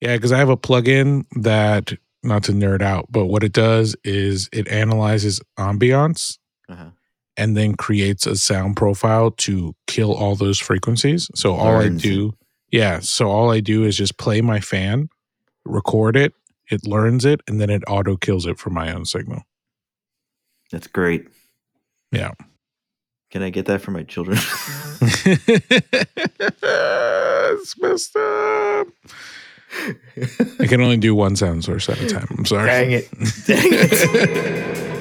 Yeah, because I have a plugin that, not to nerd out, but what it does is it analyzes ambiance Uh-huh. and then creates a sound profile to kill all those frequencies. So all I Learns do, yeah, so all I do is just play my fan, record it, it learns it, and then it auto kills it for my own signal. That's great. Yeah. Can I get that for my children? it's messed up. I can only do one sound source at a time. I'm sorry. Dang it. Dang it.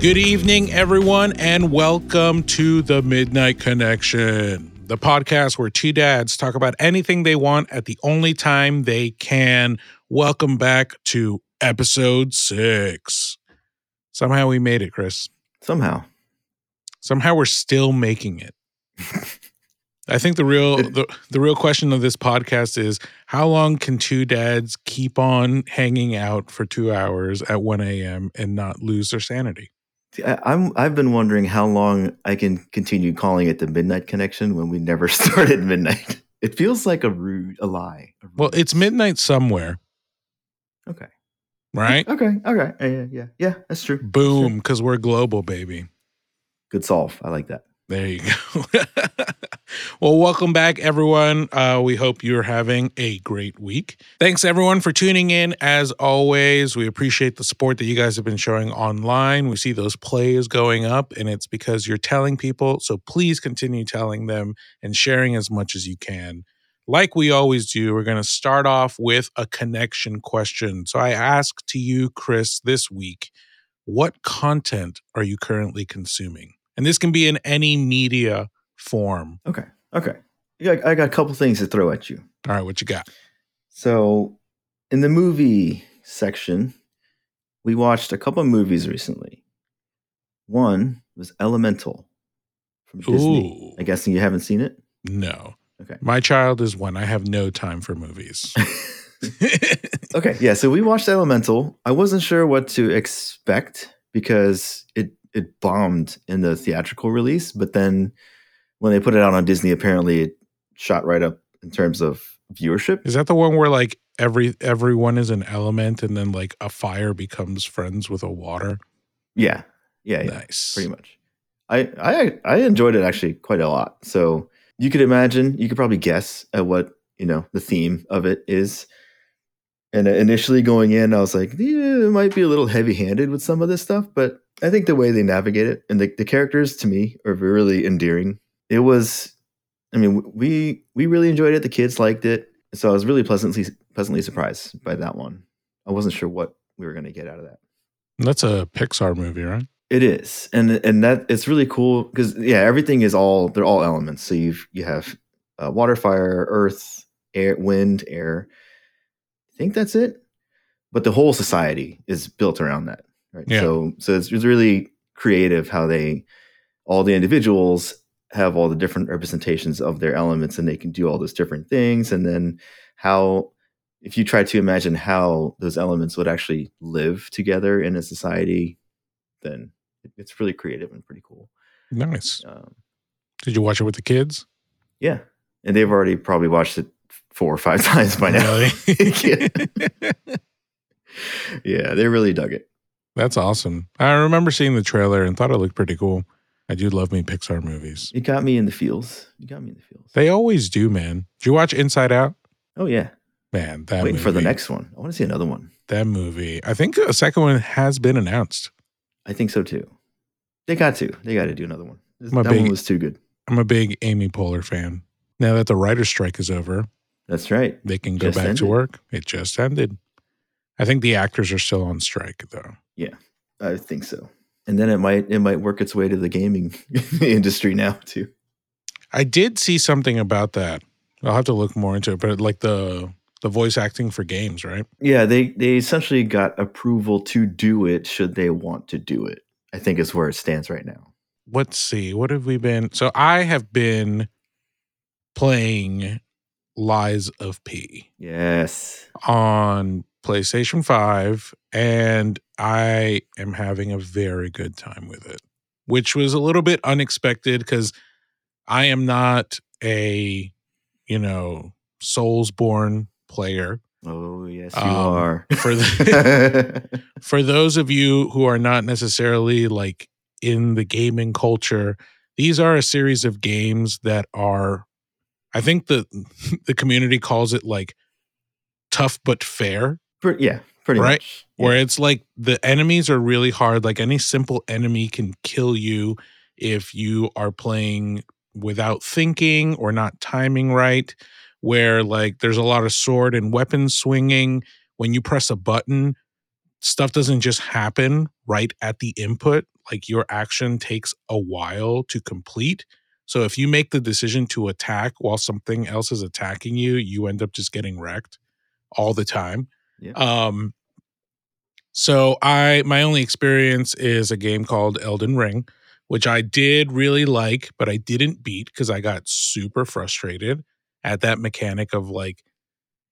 Good evening, everyone, and welcome to the Midnight Connection, the podcast where two dads talk about anything they want at the only time they can. Welcome back to episode six. Somehow we made it, Chris. Somehow. Somehow we're still making it. I think the real the, the real question of this podcast is how long can two dads keep on hanging out for two hours at 1 a.m. and not lose their sanity? I'm I've been wondering how long I can continue calling it the midnight connection when we never started midnight. It feels like a rude a lie. a Well, it's midnight somewhere, Okay. right? Okay. Okay. Yeah, yeah. Yeah. That's true. That's true. Boom, because we're global, baby. Good solve. I like that. There you go. well, welcome back, everyone. Uh, we hope you're having a great week. Thanks, everyone, for tuning in. As always, we appreciate the support that you guys have been showing online. We see those plays going up, and it's because you're telling people. So please continue telling them and sharing as much as you can. Like we always do, we're going to start off with a connection question. So I ask to you, Chris, this week, what content are you currently consuming? And this can be in any media form. Okay. Okay. I got a couple things to throw at you. All right, what you got? So, in the movie section, we watched a couple of movies recently. One was Elemental from Disney. Ooh. I guess you haven't seen it. No. Okay. My child is one. I have no time for movies. okay, yeah. So we watched Elemental. I wasn't sure what to expect because it it bombed in the theatrical release, but then when they put it out on Disney, apparently it shot right up in terms of viewership. is that the one where like every everyone is an element and then like a fire becomes friends with a water? Yeah, yeah, yeah. Nice. pretty much. I, I I enjoyed it actually quite a lot. So you could imagine, you could probably guess at what you know the theme of it is. And initially going in, I was like, yeah, it might be a little heavy-handed with some of this stuff, but I think the way they navigate it and the, the characters to me are really endearing. It was, I mean, we we really enjoyed it. The kids liked it, so I was really pleasantly pleasantly surprised by that one. I wasn't sure what we were going to get out of that. That's a Pixar movie, right? It is, and and that it's really cool because yeah, everything is all they're all elements. So you you have uh, water, fire, earth, air, wind, air. Think that's it, but the whole society is built around that, right? Yeah. So so it's, it's really creative how they all the individuals have all the different representations of their elements, and they can do all those different things, and then how if you try to imagine how those elements would actually live together in a society, then it's really creative and pretty cool. Nice. Um, Did you watch it with the kids? yeah, and they've already probably watched it four or five times by now. Really? yeah, they really dug it. That's awesome. I remember seeing the trailer and thought it looked pretty cool. I do love me Pixar movies. It got me in the feels. You got me in the feels. They always do, man. Did you watch Inside Out? Oh yeah, Man, that waiting for the next one. I want to see another one. That movie. I think a second one has been announced. I think so too. They got to. They got to do another one. This- I'm a that one was too good. I'm a big Amy Poehler fan. Now that the writer's strike is over, That's right. they can go Just back to work. It just ended. I think the actors are still on strike though. Yeah, I think so. And then it might it might work its way to the gaming industry now too. I did see something about that. I'll have to look more into it, but like the the voice acting for games, right? Yeah, they they essentially got approval to do it should they want to do it. I think is where it stands right now. let's see, what have we been? So I have been playing Lies of P Yes. on PlayStation 5, and I am having a very good time with it, which was a little bit unexpected because I am not a, you know, Soulsborne player. Oh yes, you Um, are. For the for those of you who are not necessarily like in the gaming culture, these are a series of games that are I think the the community calls it like tough but fair, yeah, pretty Right? much. where it's like the enemies are really hard. Like any simple enemy can kill you if you are playing without thinking or not timing right. Where like there's a lot of sword and weapon swinging. When you press a button, stuff doesn't just happen right at the input. Like your action takes a while to complete. So if you make the decision to attack while something else is attacking you, you end up just getting wrecked all the time. Yeah. Um so I my only experience is a game called Elden Ring, which I did really like, but I didn't beat because I got super frustrated at that mechanic of like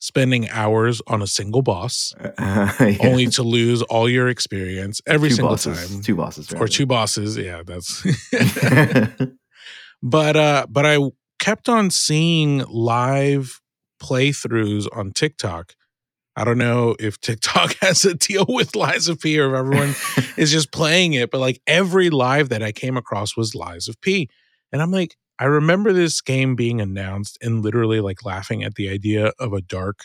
spending hours on a single boss Uh, yeah. only to lose all your experience every two single bosses, time Two bosses, or rather. two bosses yeah that's but uh but i kept on seeing live playthroughs on tiktok. I don't know if tiktok has a deal with lies of p or if everyone is just playing it but like every live that i came across was lies of p. And i'm like i remember this game being announced and literally like laughing at the idea of a dark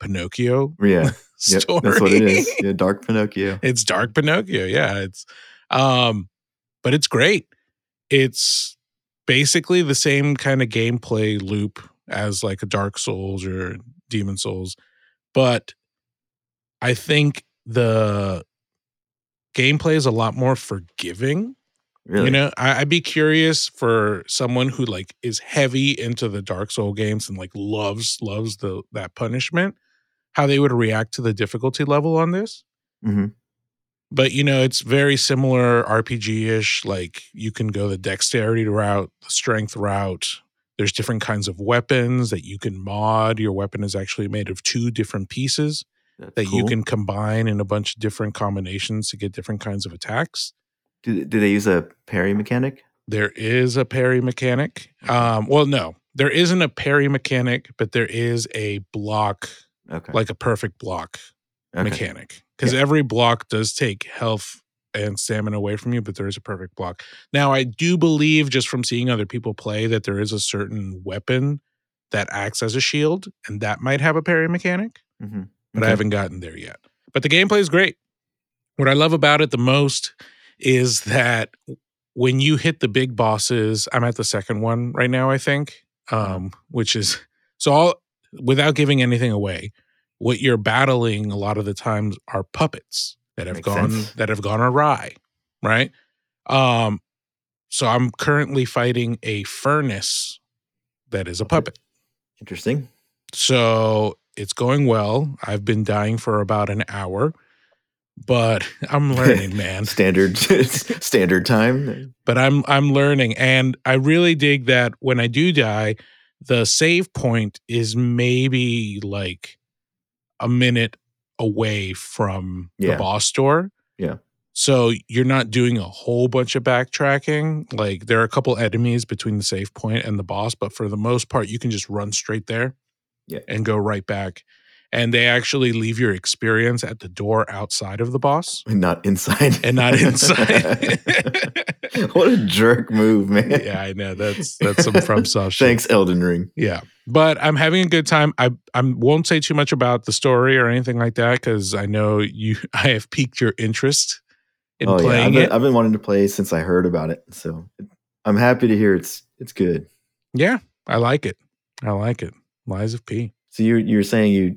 pinocchio yeah, yep, story that's what it is. Yeah, Dark Pinocchio. it's dark pinocchio. Yeah it's um but it's great. It's basically the same kind of gameplay loop as like a dark souls or demon souls but i think the gameplay is a lot more forgiving Really? you know? I, i'd be curious for someone who like is heavy into the dark soul games and like loves loves the that punishment how they would react to the difficulty level on this. Hmm but you know it's very similar rpg-ish like you can go the dexterity route the strength route. There's different kinds of weapons that you can mod. Your weapon is actually made of two different pieces That's that you can combine in a bunch of different combinations to get different kinds of attacks. Do, do they use a parry mechanic? there is a parry mechanic. Um well no there isn't a parry mechanic but there is a block Okay. like a perfect block okay. mechanic because Yeah. every block does take health and stamina away from you, but there is a perfect block. Now, I do believe just from seeing other people play that there is a certain weapon that acts as a shield, and that might have a parry mechanic, hmm but I haven't gotten there yet. But the gameplay is great. What I love about it the most is that when you hit the big bosses, I'm at the second one right now, I think, um, which is so all without giving anything away, what you're battling a lot of the times are puppets that have Makes gone sense. that have gone awry, right? Um, so I'm currently fighting a furnace that is a puppet. Interesting. So it's going well. I've been dying for about an hour, but I'm learning, man. Standard standard time. But I'm I'm learning and I really dig that when I do die, the save point is maybe like a minute away from the boss door. Yeah. So you're not doing a whole bunch of backtracking. Like there are a couple enemies between the save point and the boss, but for the most part, you can just run straight there Yeah. and go right back. And they actually leave your experience at the door outside of the boss And not inside. and not inside. what a jerk move, man. yeah, I know. That's that's some FromSoft. Thanks, Elden Ring. Yeah. But I'm having a good time. I I won't say too much about the story or anything like that because I know you I have piqued your interest in oh yeah, I've playing been, it. I've been wanting to play since I heard about it, so I'm happy to hear it's it's good. yeah, I like it. I like it. Lies of P. So you you were saying you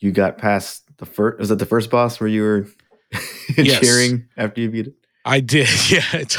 you got past the first was that the first boss where you were Yes. cheering after you beat it? I did. Yeah. It's,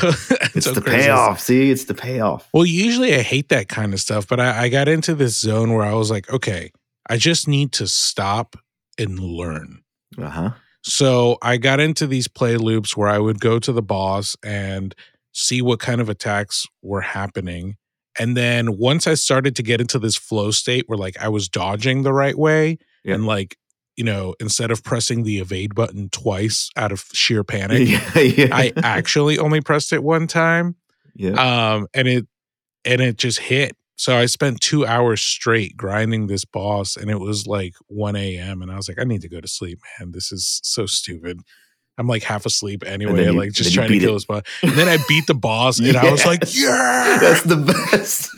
It's so the crazy. payoff. See, it's the payoff. Well, usually I hate that kind of stuff, but I, I got into this zone where I was like, okay, I just need to stop and learn. Uh huh. So I got into these play loops where I would go to the boss and see what kind of attacks were happening. And then once I started to get into this flow state where like I was dodging the right way Yeah. and like, you know, instead of pressing the evade button twice out of sheer panic, yeah, yeah. I actually only pressed it one time. yeah. Um and it and it just hit. So I spent two hours straight grinding this boss and it was like 1 a.m. and I was like, I need to go to sleep, man. This is so stupid. I'm like half asleep anyway, you- like just trying to kill it. this boss. And then I beat the boss and I was like, yeah. That's the best.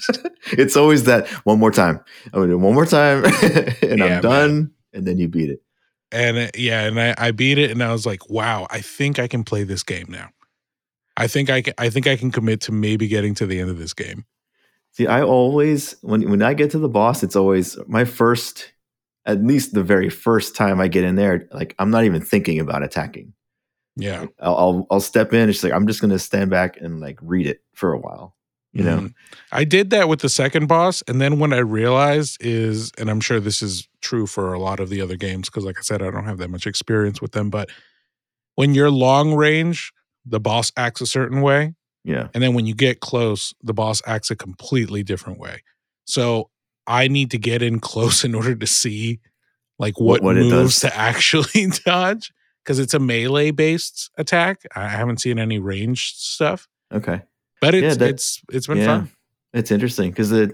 it's always that one more time. I'm gonna do it one more time and Yeah, I'm done. And then you beat it. And uh, yeah, and I, I beat it and I was like, wow, I think I can play this game now. I think I can, I think I can commit to maybe getting to the end of this game. See, I always when when I get to the boss, it's always my first, at least the very first time I get in there. Like I'm not even thinking about attacking. Yeah. I'll I'll, I'll step in. It's like I'm just gonna stand back and like read it for a while. You know, Mhm. I did that with the second boss. And then when I realized is, and I'm sure this is true for a lot of the other games, because like I said, I don't have that much experience with them, but when you're long range, the boss acts a certain way. yeah, And then when you get close, the boss acts a completely different way. So I need to get in close in order to see like what, What- moves does. to actually dodge. Because it's a melee based attack. I haven't seen any ranged stuff. okay. But it's that- it's it's been yeah, fun. it's interesting because it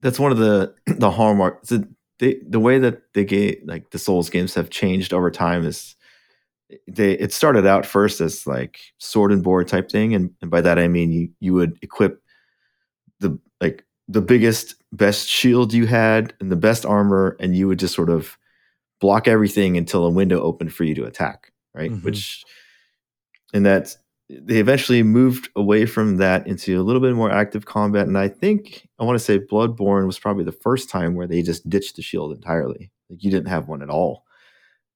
that's one of the the hallmarks. The, they, the way that they get like the Souls games have changed over time is they it started out first as like sword and board type thing, and, and by that I mean you you would equip the like the biggest best shield you had and the best armor, and you would just sort of block everything until a window opened for you to attack, right? Mhm. Which and that they eventually moved away from that into a little bit more active combat. And I think I want to say Bloodborne was probably the first time where they just ditched the shield entirely. Like you didn't have one at all.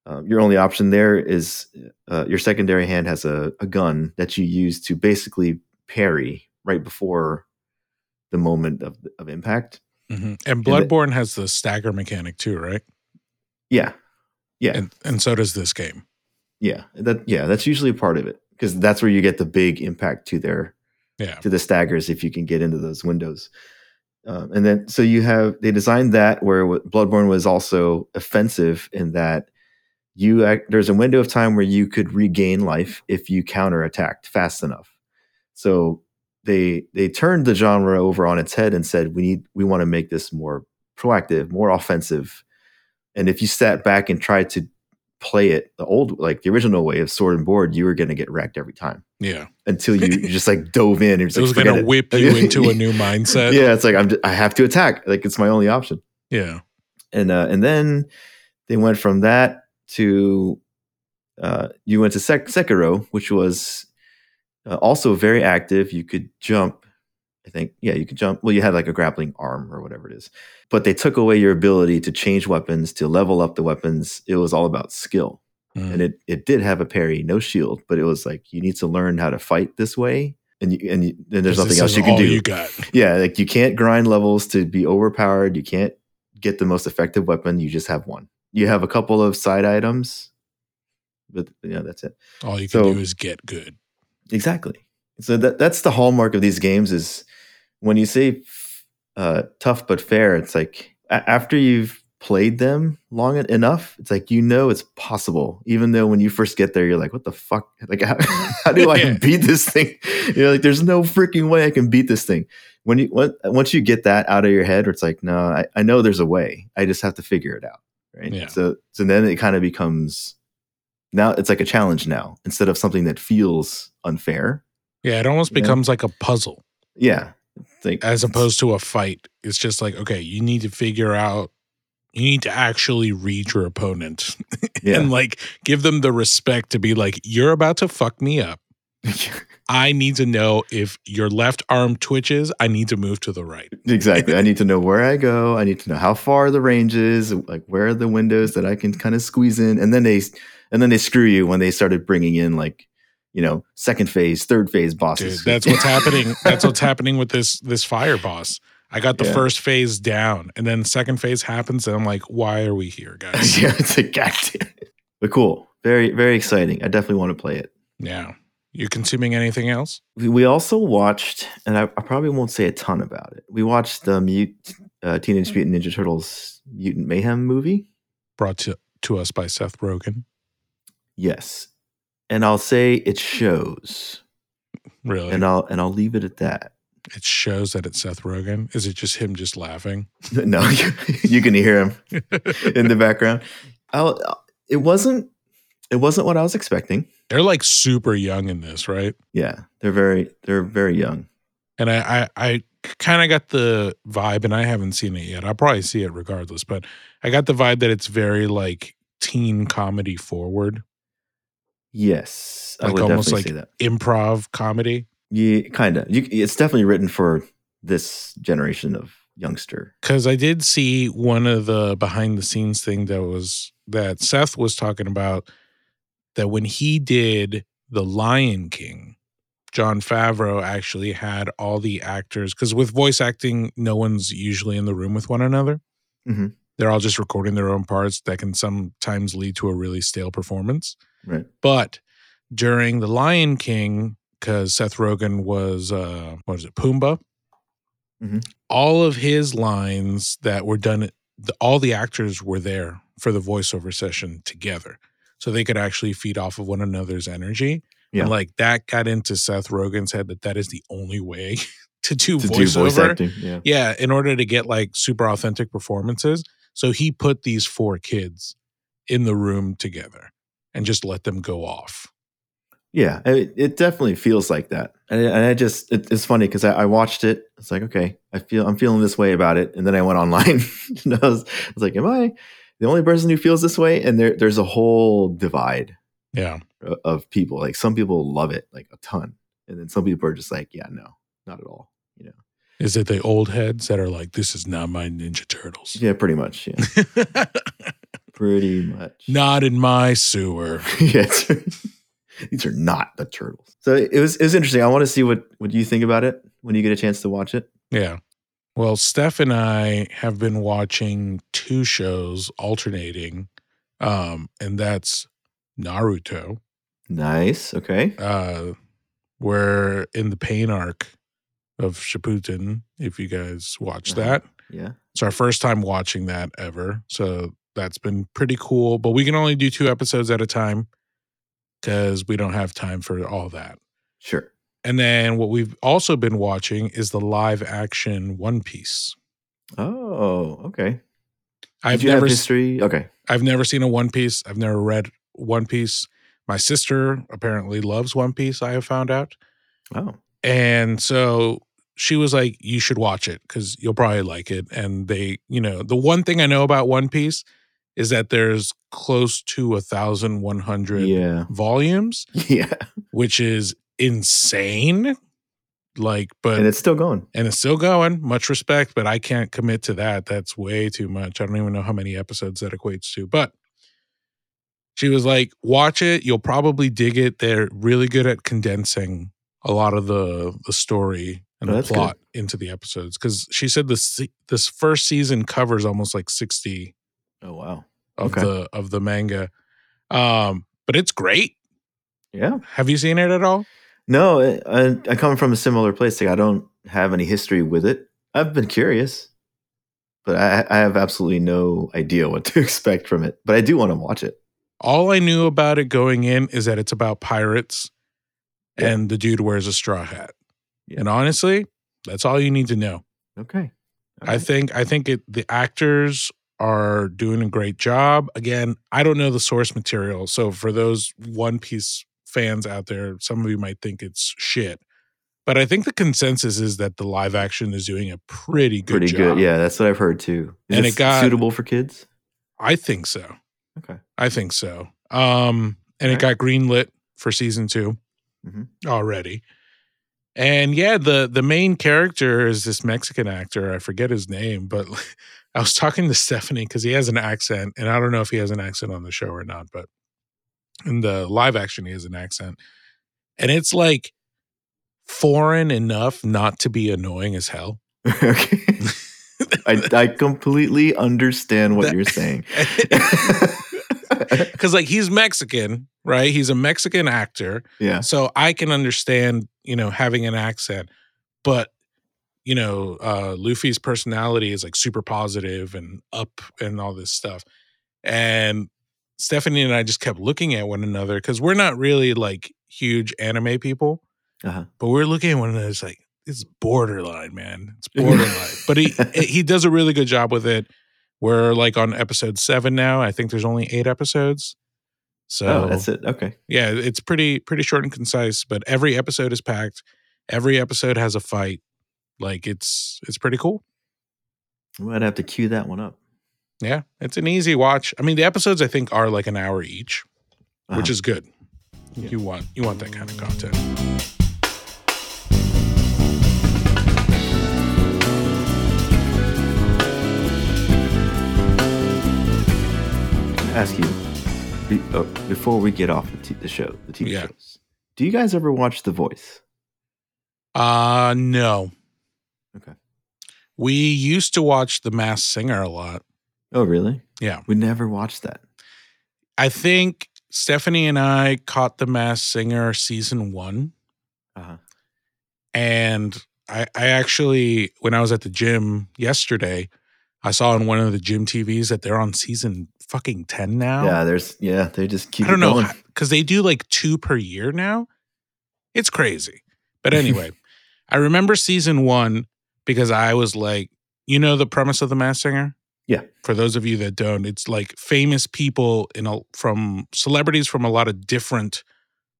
Um, your only option there is uh, your secondary hand has a, a gun that you use to basically parry right before the moment of, of impact. Mhm. And Bloodborne has the stagger mechanic too, right? Yeah, yeah, And and so does this game. yeah. That yeah, that's usually a part of it because that's where you get the big impact to their Yeah. to the staggers if you can get into those windows. Um, and then, so you have they designed that where Bloodborne was also offensive in that you act, there's a window of time where you could regain life if you counterattacked fast enough. So they they turned the genre over on its head and said we need we want to make this more proactive, more offensive. And if you sat back and tried to play it the old like the original way of sword and board, you were going to get wrecked every time Yeah. until you, you just like dove in. And It was like, gonna forget it. whip you into a new mindset. yeah, it's like I'm just, I have to attack. Like it's my only option. Yeah. And uh, and then they went from that to uh, you went to Sek- Sekiro, which was uh, also very active. You could jump. I think yeah, you could jump. Well, you had like a grappling arm or whatever it is, but they took away your ability to change weapons to level up the weapons. It was all about skill, Mm. and it it did have a parry, no shield, but it was like you need to learn how to fight this way. And you, and, you, and there's nothing else you can do. You got. Yeah, like you can't grind levels to be overpowered. You can't get the most effective weapon. You just have one. You have a couple of side items, but yeah, that's it. All you can So- do is get good. Exactly. So that that's the hallmark of these games is when you say uh, tough but fair. It's like a- after you've played them long enough, it's like you know it's possible. Even though when you first get there, you're like, "What the fuck? Like, how, how do I beat this thing?" You're like, "There's no freaking way I can beat this thing." When you when, once you get that out of your head, it's like, "No, I, I know there's a way. I just have to figure it out." Right. Yeah. So so then it kind of becomes now it's like a challenge now instead of something that feels unfair. Yeah, it almost becomes like a puzzle Yeah. Like, as opposed to a fight. It's just like, okay, you need to figure out you need to actually read your opponent yeah. and like give them the respect to be like, you're about to fuck me up. I need to know if your left arm twitches, I need to move to the right. exactly. I need to know where I go. I need to know how far the range is, like where are the windows that I can kind of squeeze in. And then they and then they screw you when they started bringing in like, you know, second phase, third phase bosses. Dude, that's what's happening. That's what's happening with this this fire boss. I got the Yeah. first phase down, and then second phase happens, and I'm like, why are we here, guys? yeah, it's a goddamn. But cool. very very exciting. I definitely want to play it. Yeah. You consuming anything else? We, we also watched, and I, I probably won't say a ton about it. We watched the Mute, uh, Teenage Mutant Ninja Turtles Mutant Mayhem movie. Brought to, to us by Seth Rogen. Yes, and I'll say it shows, Really? and I'll and I'll leave it at that. it shows that it's Seth Rogen. Is it just him just laughing? no, you, you can hear him in the background. I'll, it wasn't it wasn't what I was expecting. They're like super young in this, right? Yeah, they're very they're very young. And I, I, I kind of got the vibe, and I haven't seen it yet. I'll probably see it regardless, but I got the vibe that it's very like teen comedy forward, Yes, I would almost definitely like- improv comedy. Yeah, kind of. It's definitely written for this generation of youngster. Because I did see one of the behind the scenes thing that was that Seth was talking about that when he did The Lion King, Jon Favreau actually had all the actors because with voice acting, no one's usually in the room with one another. Mhm. They're all just recording their own parts that can sometimes lead to a really stale performance. Right. But during The Lion King, because Seth Rogen was uh what is it, Pumbaa? Mhm. All of his lines that were done, the, all the actors were there for the voiceover session together. So they could actually feed off of one another's energy. Yeah. And like that got into Seth Rogen's head that that is the only way to do To do voiceover. voice acting. Yeah. Yeah, in order to get like super authentic performances. So he put these four kids in the room together and just let them go off. Yeah, it, it definitely feels like that, and, I- and I just it, it's funny because I, I watched it. It's like okay, I feel I'm feeling this way about it, and then I went online. and I, was, I was like, am I the only person who feels this way? And there there's a whole divide Yeah. of people. Like some people love it like a ton, and then some people are just like, yeah, no, not at all. You know, Is it the old heads that are like, this is not my Ninja Turtles? yeah, pretty much, yeah, pretty much. not in my sewer. yes. These are not the turtles. So it was it was interesting. I want to see what what you think about it when you get a chance to watch it. Yeah. Well, Steph and I have been watching two shows alternating. Um, and that's Naruto. Nice. Okay. Uh we're in the pain arc of Shippuden, if you guys watch Uh-huh. that. Yeah. It's our first time watching that ever. So that's been pretty cool. But we can only do two episodes at a time because we don't have time for all that. Sure. And then what we've also been watching is the live action One Piece. Oh, okay. I've never history. Okay. I've never seen a One Piece. I've never read One Piece. My sister apparently loves One Piece, I have found out. Oh. And so she was like, You should watch it because you'll probably like it. And they, you know, the one thing I know about One Piece is that there's close to a thousand one hundred Yeah. volumes, Yeah. which is insane. Like, but and it's still going. and it's still going. Much respect, but I can't commit to that. That's way too much. I don't even know how many episodes that equates to. But she was like, "Watch it. You'll probably dig it. They're really good at condensing a lot of the the story and Oh, the that's good. plot into the episodes." Because she said this this first season covers almost like sixty Oh wow. of Okay. the of the manga. Um, but it's great. Yeah. Have you seen it at all? No, I, I, come from a similar place. Like I don't have any history with it. I've been curious, but I, I have absolutely no idea what to expect from it. But I do want to watch it. All I knew about it going in is that it's about pirates Yeah. and the dude wears a straw hat. Yeah. And honestly, that's all you need to know. Okay. All I think I think it the actors are doing a great job. Again, I don't know the source material. So for those One Piece fans out there, some of you might think it's shit. But I think the consensus is that the live action is doing a pretty good pretty job. good. Yeah, that's what I've heard too. Is And it got- suitable for kids. I think so. Okay. I think so. Um, and it got greenlit for season 2 Mhm. already. And yeah, the the main character is this Mexican actor. I forget his name, but I was talking to Stephanie because he has an accent, and I don't know if he has an accent on the show or not, but in the live action, he has an accent, and it's like foreign enough not to be annoying as hell. okay. I, I completely understand what That- you're saying. because like he's Mexican, right? He's a Mexican actor, yeah. so I can understand, you know, having an accent, but you know, uh Luffy's personality is like super positive and up and all this stuff. And Stephanie and I just kept looking at one another because we're not really like huge anime people, Uh-huh. but we're looking at one another. It's like it's borderline, man. It's borderline. but he he does a really good job with it. We're like on episode seven now. I think there's only eight episodes. So Oh, that's it. Okay. yeah, it's pretty pretty short and concise, but every episode is packed. Every episode has a fight. Like it's it's pretty cool. We might have to cue that one up. Yeah, it's an easy watch. I mean, the episodes I think are like an hour each, which Uh-huh. is good. Yeah. You want you want that kind of content. ask you be, uh, before we get off the, t- the show, the TV Yeah. shows. Do you guys ever watch The Voice? Uh no. We used to watch The Masked Singer a lot. Oh, really? Yeah. We never watched that. I think Stephanie and I caught The Masked Singer season one. Uh-huh. And I, I actually, when I was at the gym yesterday, I saw on one of the gym TVs that they're on season fucking 10 now. Yeah, there's yeah, they just keep I don't know because they do like two per year now. It's crazy. But anyway, I remember season one because I was like, you know, the premise of the Mass Singer. Yeah. For those of you that don't, it's like famous people in a, from celebrities from a lot of different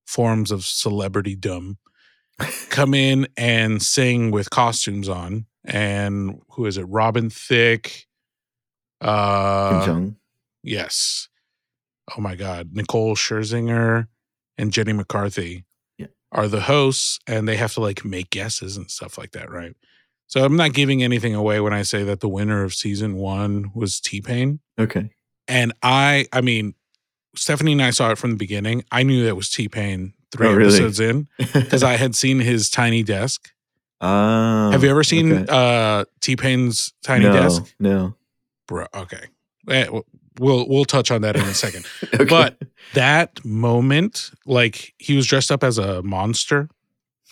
forms of celebritydom come in and sing with costumes on. And who is it? Robin Thicke. Ken Uh, Jeong. Yes. Oh my God. Nicole Scherzinger and Jenny McCarthy Yeah. are the hosts, and they have to like make guesses and stuff like that, right? So I'm not giving anything away when I say that the winner of season one was T Pain. Okay. And I, I mean, Stephanie and I saw it from the beginning. I knew that was T Pain three Oh, really? episodes in because I had seen his tiny desk. Oh, Have you ever seen okay. uh, T Pain's tiny no, desk? No. Bro, okay. Eh, We'll we'll touch on that in a second. Okay. But that moment, like he was dressed up as a monster,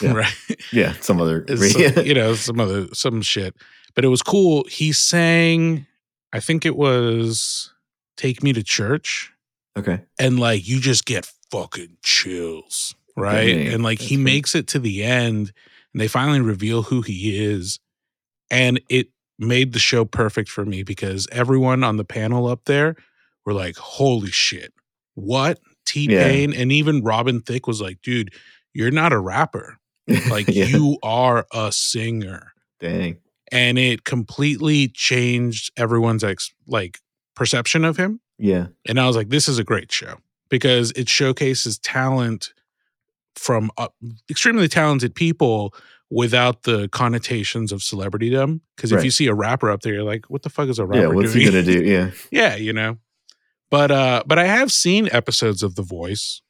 Yeah. right? yeah, some other some- you know, some other some shit. But it was cool. He sang, I think it was "Take Me to Church," okay. and like you just get fucking chills, right? And like that's he great. makes it to the end, and they finally reveal who he is, and it made the show perfect for me because everyone on the panel up there were like, "Holy shit, what?" T Pain and even Robin Thicke was like, "Dude, you're not a rapper. Like Yeah. you are a singer." Dang. And it completely changed everyone's ex- like perception of him. Yeah. And I was like, this is a great show because it showcases talent from uh, extremely talented people without the connotations of celebritydom. Because if Right. you see a rapper up there, you're like, what the fuck is a rapper yeah. What's doing? he gonna do? Yeah. yeah, you know. But uh but I have seen episodes of The Voice.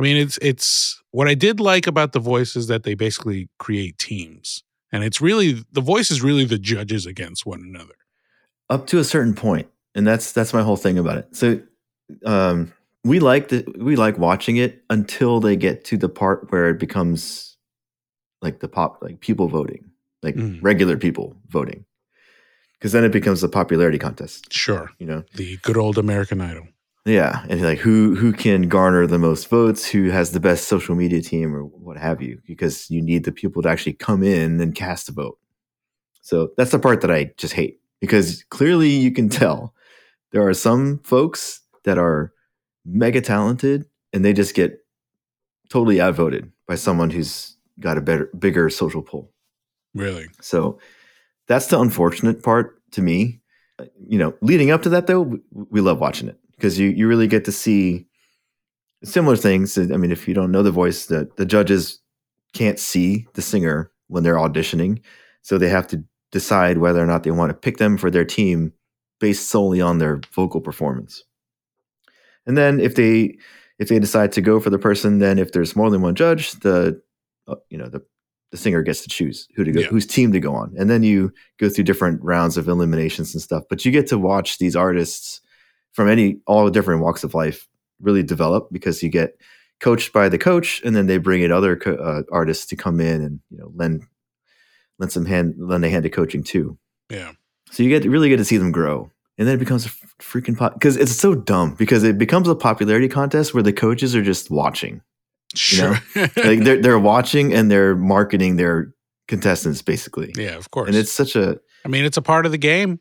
I mean, it's it's what I did like about The Voice is that they basically create teams. And it's really The Voice is really the judges against one another. up to a certain point and that's that's my whole thing about it so um we like the we like watching it until they get to the part where it becomes like the pop like people voting like Mm. regular people voting because then it becomes a popularity contest Sure. you know The good old American Idol. Yeah and like who who can garner the most votes? Who has the best social media team or what have you? Because you need the people to actually come in and cast a vote. So that's the part that i just hate because clearly you can tell there are some folks that are mega talented and they just get totally outvoted by someone who's got a better bigger social pull. Really. so that's the unfortunate part to me. You know, leading up to that though, we love watching it because you you really get to see similar things. I mean, if you don't know the voice, the the judges can't see the singer when they're auditioning, so they have to decide whether or not they want to pick them for their team based solely on their vocal performance. And then if they if they decide to go for the person, then if there's more than one judge, the uh, you know the the singer gets to choose who to go, Yeah. whose team to go on, and then you go through different rounds of eliminations and stuff. But you get to watch these artists from any all different walks of life really develop because you get coached by the coach, and then they bring in other co- uh, artists to come in and you know lend lend some hand lend a hand to coaching too. Yeah. So you get really get to see them grow, and then it becomes a freaking pot because it's so dumb because it becomes a popularity contest where the coaches are just watching, Sure. like they're they're watching and they're marketing their contestants basically, yeah, of course. and it's such a I mean, it's a part of the game.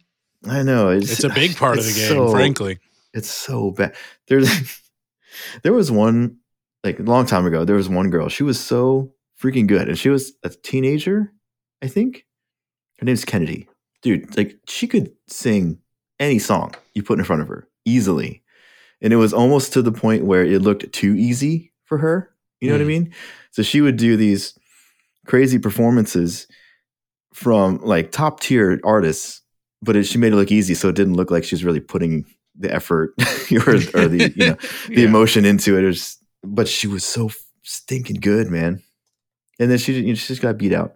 I know it's It's a big part of the game, so- frankly. It's so bad. There's there was one like a long time ago. There was one girl. She was so freaking good, and she was a teenager, I think. Her name's Kennedy. Dude, like she could sing any song you put in front of her easily, and it was almost to the point where it looked too easy for her. You know what I Mm. mean? So she would do these crazy performances from like top tier artists, but it, she made it look easy, so it didn't look like she was really putting the effort or, or the you know the Yeah. emotion into it. it was, but she was so stinking good, man. And then she you know, she just got beat out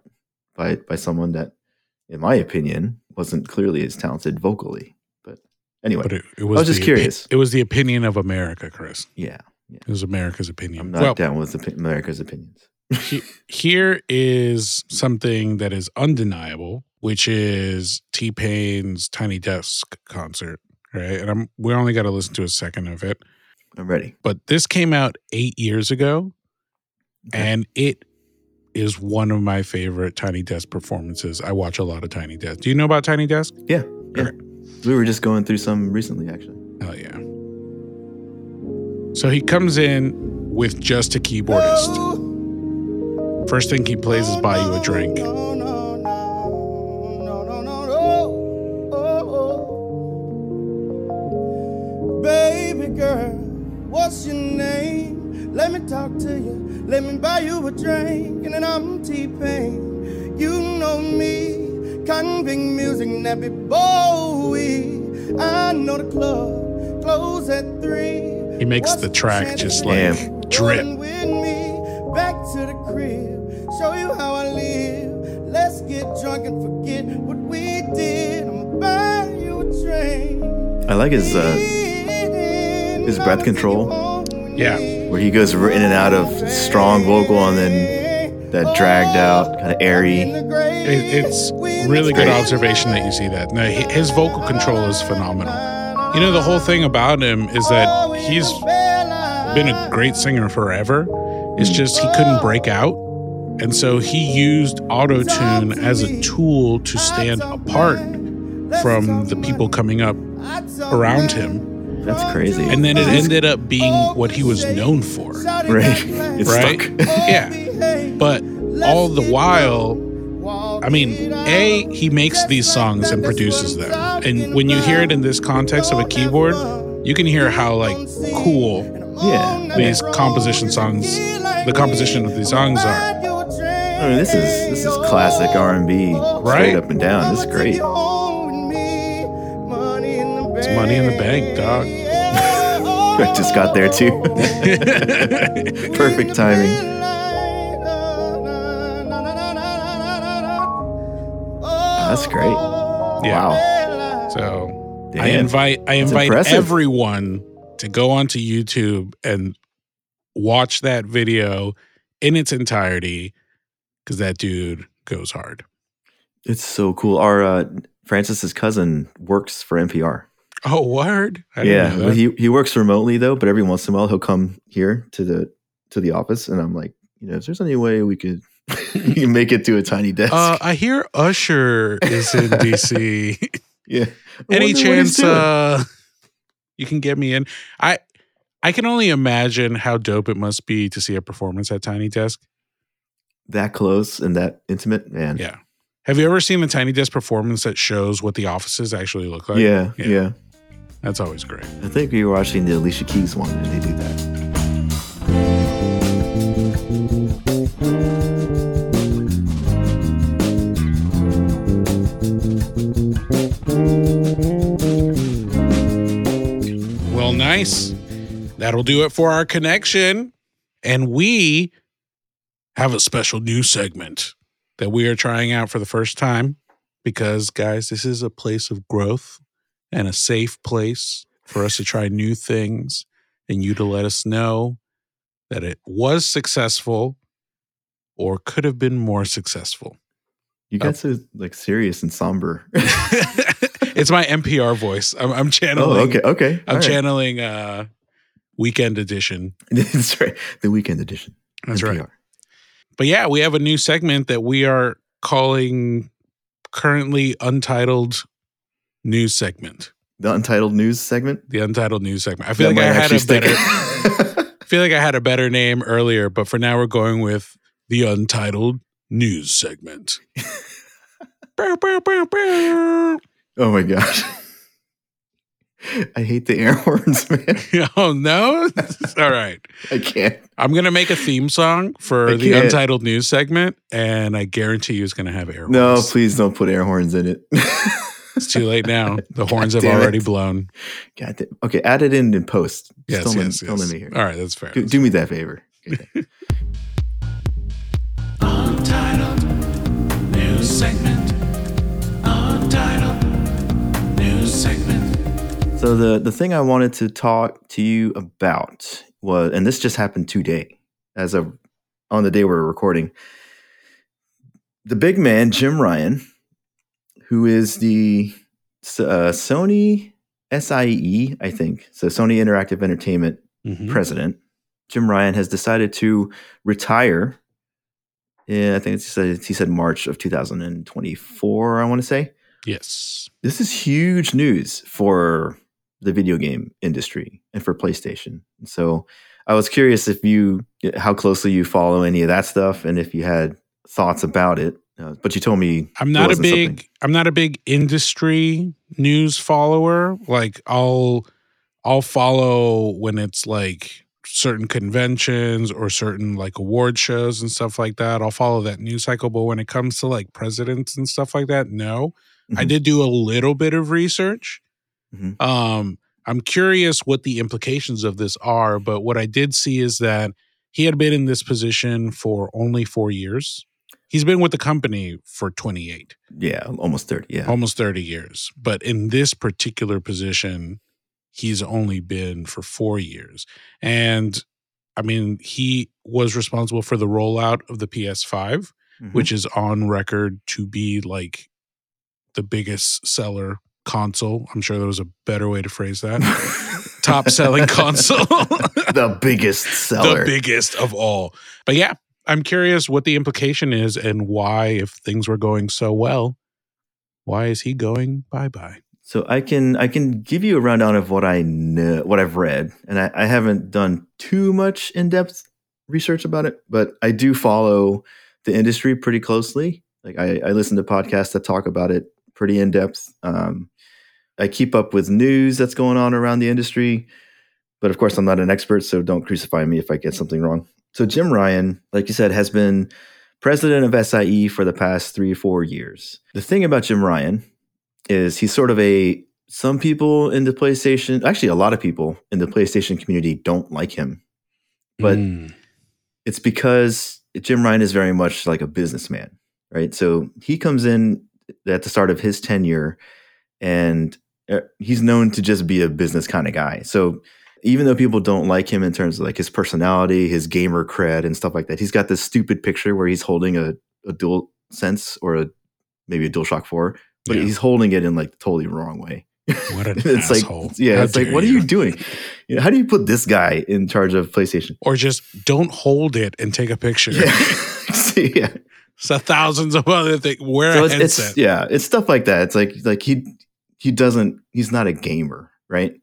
by by someone that, in my opinion, wasn't clearly as talented vocally. But anyway, But it, it was, I was just the curious. it was the opinion of America, Chris. yeah, It was America's opinion. I'm not well, down with America's opinions. He- here is something that is undeniable, which is T Pain's Tiny Desk concert, right? And I'm we only got to listen to a second of it, I'm ready. but this came out eight years ago, Okay. and it is one of my favorite Tiny Desk performances. I watch a lot of Tiny Desk. Do you know about Tiny Desk? Yeah, yeah. We were just going through some recently, actually. Oh yeah. So he comes in with just a keyboardist. First thing he plays is "Buy You a Drink." Baby girl, what's your name? Let me talk to you. Let me buy you a drink. And then I'm T-Pain. You know me. Cotton music, Nappy Bowie. I know the club. Close at three. He makes the track just like drip. Show you how I live. Let's get drunk and forget what we did. I'ma you a drink. I like his uh, his breath control. Yeah. where he goes in and out of strong vocal and then that dragged out, kind of airy. It, it's really good observation that you see that. No, his vocal control is phenomenal. You know, the whole thing about him is that he's been a great singer forever. It's just he couldn't break out. And so he used auto tune as a tool to stand apart from the people coming up around him. That's crazy. And then it ended up being what he was known for. Right. It's Right? stuck. Yeah. But all the while, I mean, A, he makes these songs and produces them. And when you hear it in this context of a keyboard, you can hear how like cool Yeah. these composition songs, the composition of these songs are. I mean, this is this is classic R and B, Right? straight up and down. This is great. It's money in the bank, dog. I just got there too. Perfect timing. Ah, that's great. Yeah. Wow. So I invite I That's invite impressive. everyone to go onto YouTube and watch that video in its entirety because that dude goes hard. It's so cool. Our uh, Francis's cousin works for NPR. Oh, word! I yeah, know that. he he works remotely though, but every once in a while he'll come here to the to the office, and I'm like, you know, if there's any way we could make it to a tiny desk? Uh, I hear Usher is in DC. yeah. I Any wonder what he's chance uh, you can get me in? I I can only imagine how dope it must be to see a performance at Tiny Desk. That close and that intimate, man. Yeah. Have you ever seen the Tiny Desk performance that shows what the offices actually look like? yeah, Yeah. yeah. That's always great. I think we were watching the Alicia Keys one and they do that. Well, nice. That'll do it for our connection. And we have a special new segment that we are trying out for the first time because, guys, this is a place of growth and a safe place for us to try new things and you to let us know that it was successful or could have been more successful. You got so like serious and somber. it's my NPR voice. I'm, I'm channeling. oh, okay, okay. I'm all right. channeling uh weekend edition. That's right. The weekend edition. That's right. But yeah, we have a new segment that we are calling currently untitled news segment. The untitled news segment. The untitled news segment. I feel That like I had a actually better. I feel like I had a better name earlier, but for now we're going with the untitled news segment. Oh my gosh. I hate the air horns, man. oh no! All right. I can't. I'm gonna make a theme song for the untitled news segment, and I guarantee you it's gonna have air horns. No, horns. please don't put air horns in it. It's too late now. The horns have already it. blown. God damn. Okay, add it in in post. Just Yes, don't, yes, let, don't yes. let me hear. All right, that's fair. Do, do me that favor. Untitled news segment. So the the thing I wanted to talk to you about was, and this just happened today, as of on the day we're recording. The big man Jim Ryan, who is the uh, Sony SIE, I think, so Sony Interactive Entertainment Mhm. president, Jim Ryan has decided to retire. Yeah, I think it's, he said March of 2024. I want to say Yes. this is huge news for the video game industry and for PlayStation. So I was curious if you how closely you follow any of that stuff and if you had thoughts about it. Uh, but you told me I'm not a big something- I'm not a big industry news follower. Like I'll I'll follow when it's like certain conventions or certain like award shows and stuff like that. I'll follow that news cycle. But when it comes to like presidents and stuff like that, no. I Mhm. did do a little bit of research. Mhm. Um, I'm curious what the implications of this are, but what I did see is that he had been in this position for only four years. He's been with the company for 28 yeah, almost 30. Yeah. almost 30 years. But in this particular position, he's only been for four years. And I mean, he was responsible for the rollout of the PS5, Mhm. which is on record to be like the biggest seller console. I'm sure there was a better way to phrase that. Top selling console. the biggest seller. the biggest of all. But yeah, I'm curious what the implication is and why, if things were going so well, why is he going bye bye? So I can I can give you a rundown of what I know, what I've read, and I, I haven't done too much in depth research about it, but I do follow the industry pretty closely. Like I, I listen to podcasts that talk about it pretty in depth. Um, I keep up with news that's going on around the industry, but of course I'm not an expert, so don't crucify me if I get something wrong. So Jim Ryan, like you said, has been president of SIE for the past three four years. The thing about Jim Ryan is he's sort of a some people in the PlayStation, actually a lot of people in the PlayStation community don't like him. But Mm, it's because Jim Ryan is very much like a businessman, right? So he comes in at the start of his tenure and Uh, he's known to just be a business kind of guy. So even though people don't like him in terms of like his personality, his gamer cred and stuff like that, he's got this stupid picture where he's holding a, a dual sense or a maybe a DualShock 4, but Yeah. he's holding it in like the totally wrong way. what an it's asshole! like yeah, How it's like what are you doing? You know, how do you put this guy in charge of PlayStation? Or just don't hold it and take a picture. Yeah. See, yeah. So thousands of other things. Wear so a it's, headset. it's yeah, it's stuff like that. It's like like he he doesn't he's not a gamer, right?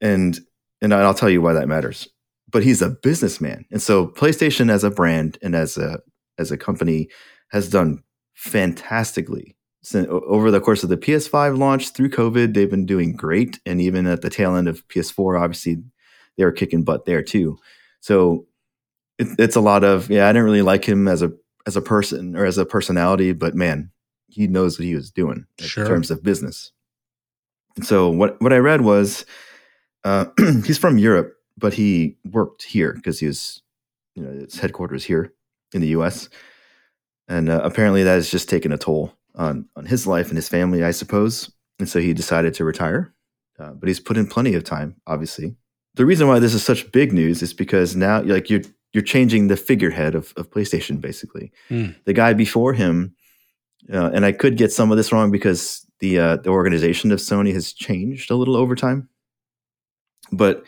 And and I'll tell you why that matters. But he's a businessman, and so PlayStation as a brand and as a as a company has done fantastically. Since, over the course of the PS5 launch through COVID, they've been doing great, and even at the tail end of PS4, obviously they were kicking butt there too. So it, it's a lot of yeah. I didn't really like him as a as a person or as a personality, but man, he knows what he was doing Sure. in terms of business. So what what I read was uh, he's from Europe, but he worked here because he was you know his headquarters here in the U.S. And uh, apparently that has just taken a toll on on his life and his family, I suppose. And so he decided to retire uh, but he's put in plenty of time. Obviously, the reason why this is such big news is because now, like you're you're changing the figurehead of, of PlayStation. Basically, Hmm. the guy before him, uh, and I could get some of this wrong because the uh, the organization of Sony has changed a little over time, but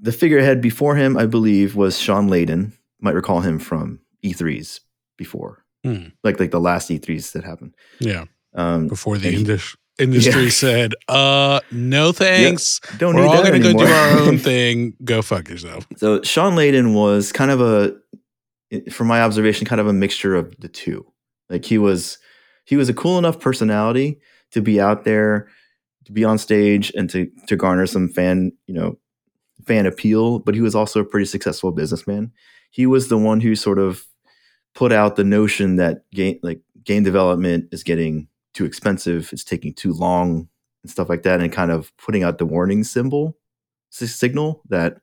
the figurehead before him, I believe, was Shawn Layden. Might recall him from E3s before, Hmm. like like the last E3s that happened. Yeah. Um, Before the he- industry Yeah. said, uh, no thanks. don't We're all going to go do our own thing. Go fuck yourself. So Shawn Layden was kind of a, from my observation, kind of a mixture of the two. Like he was, he was a cool enough personality to be out there, to be on stage, and to to garner some fan, you know, fan appeal. But he was also a pretty successful businessman. He was the one who sort of put out the notion that game like game development is getting too expensive, it's taking too long, and stuff like that, and kind of putting out the warning symbol signal that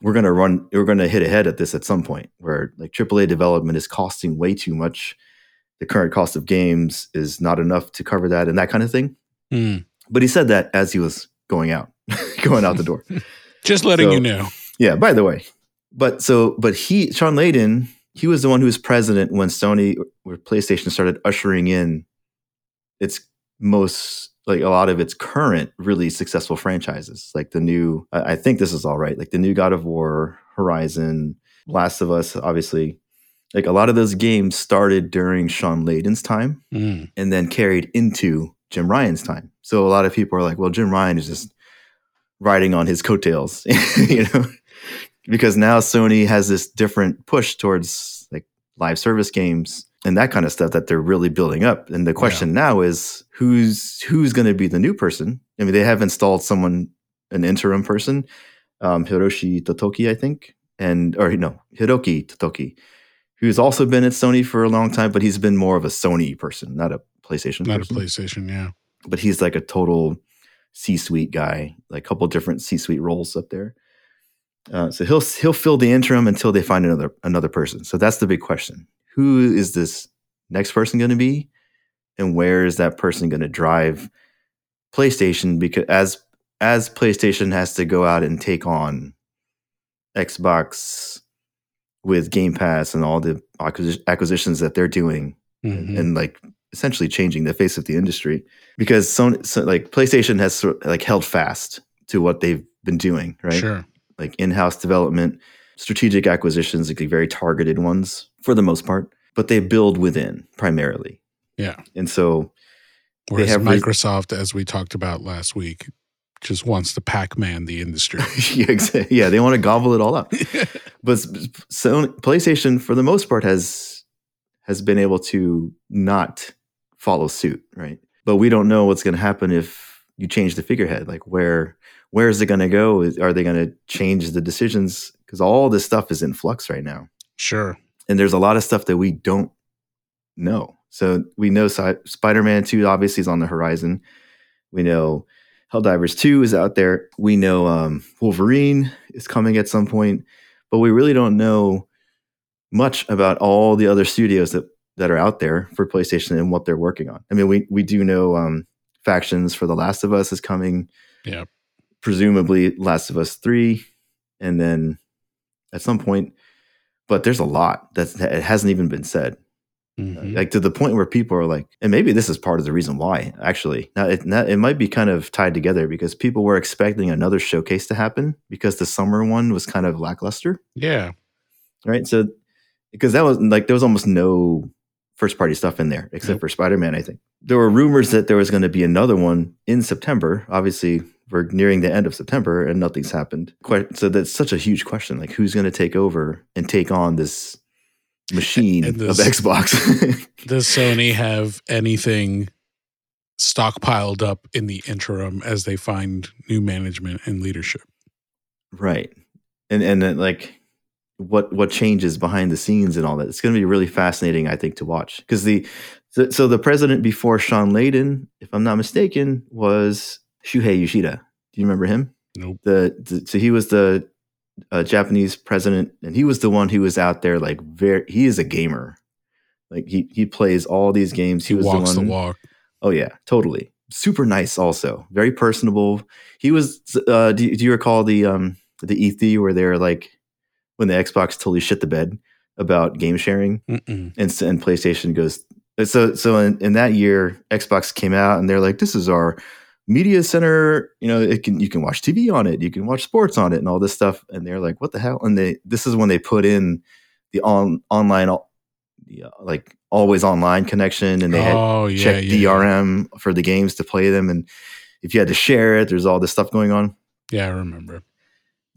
we're going to run we're going to hit ahead at this at some point where like AAA development is costing way too much the current cost of games is not enough to cover that and that kind of thing Hmm. but he said that as he was going out going out the door Just letting So- you know. yeah by the way but so but he Shawn Layden he was the one who was president when Sony or PlayStation started ushering in its most like a lot of its current really successful franchises like the new I think this is all right like the new God of War Horizon Last of Us obviously like a lot of those games started during Shawn Layden's time Hmm. and then carried into Jim Ryan's time. So a lot of people are like, well, Jim Ryan is just riding on his coattails, you know, because now Sony has this different push towards like live service games and that kind of stuff that they're really building up. And the question now is who's who's going to be the new person? I mean, they have installed someone, an interim person, um, Hiroshi Totoki, I think, and or no, Hiroki Totoki, who's also been at Sony for a long time, but he's been more of a Sony person, not a PlayStation Not a. PlayStation. Yeah. But he's like a total C-suite guy, like a couple different C-suite roles up there. Uh, so he'll he'll fill the interim until they find another another person. So that's the big question: Who is this next person going to be, and where is that person going to drive PlayStation? Because as as PlayStation has to go out and take on Xbox with Game Pass and all the acquisitions that they're doing, Mhm. and like essentially changing the face of the industry because Sony, so like PlayStation has sort of, like held fast to what they've been doing, right? Sure. Like in-house development, strategic acquisitions, like the very targeted ones for the most part, but they build within primarily. Yeah. And so Whereas res- Microsoft, as we talked about last week, just wants to Pac Man the industry. yeah, they want to gobble it all up. but so PlayStation, for the most part, has has been able to not follow suit, right? But we don't know what's going to happen if you change the figurehead. Like where where is it going to go? Are they going to change the decisions? Because all this stuff is in flux right now, sure. and there's a lot of stuff that we don't know. So we know si- Spider-Man Two obviously is on the horizon. We know Helldivers 2 is out there. We know um, Wolverine is coming at some point, but we really don't know much about all the other studios that, that are out there for PlayStation and what they're working on. I mean, we, we do know um, Factions for The Last of Us is coming. Yeah. Presumably Last of Us 3. And then at some point, but there's a lot that's, that it hasn't even been said Mhm. like to the point where people are like, and maybe this is part of the reason why. Actually, now it, now it might be kind of tied together because people were expecting another showcase to happen because the summer one was kind of lackluster, Yeah. right? So because that was like there was almost no first party stuff in there except Nope. for Spider Man. I think there were rumors that there was going to be another one in September. Obviously, we're nearing the end of September and nothing's happened. Quite, so that's such a huge question. Like, who's going to take over and take on this machine And of Xbox? Does Sony have anything stockpiled up in the interim as they find new management and leadership? right and and then like what what changes behind the scenes and all that it's going to be really fascinating i think to watch because the so, so the president before shawn layden if i'm not mistaken was shuhei yoshida do you remember him Nope. the, the so he was the uh, japanese president and he was the one who was out there like very he is a gamer like he he plays all these games He he, was walks the the one walk. Oh yeah, totally. super nice, also very personable. He was. Uh, do, do you recall the um the E3 where they're like when the Xbox totally shit the bed about game sharing Mm-mm. and, and PlayStation goes so so in, in that year Xbox came out and they're like this is our media center you know it can you can watch TV on it you can watch sports on it and all this stuff and they're like what the hell and they this is when they put in the on online the, uh, like always online connection and they had oh yeah, check yeah, yeah. DRM for the games to play them and if you had to share it there's all this stuff going on Yeah, I remember.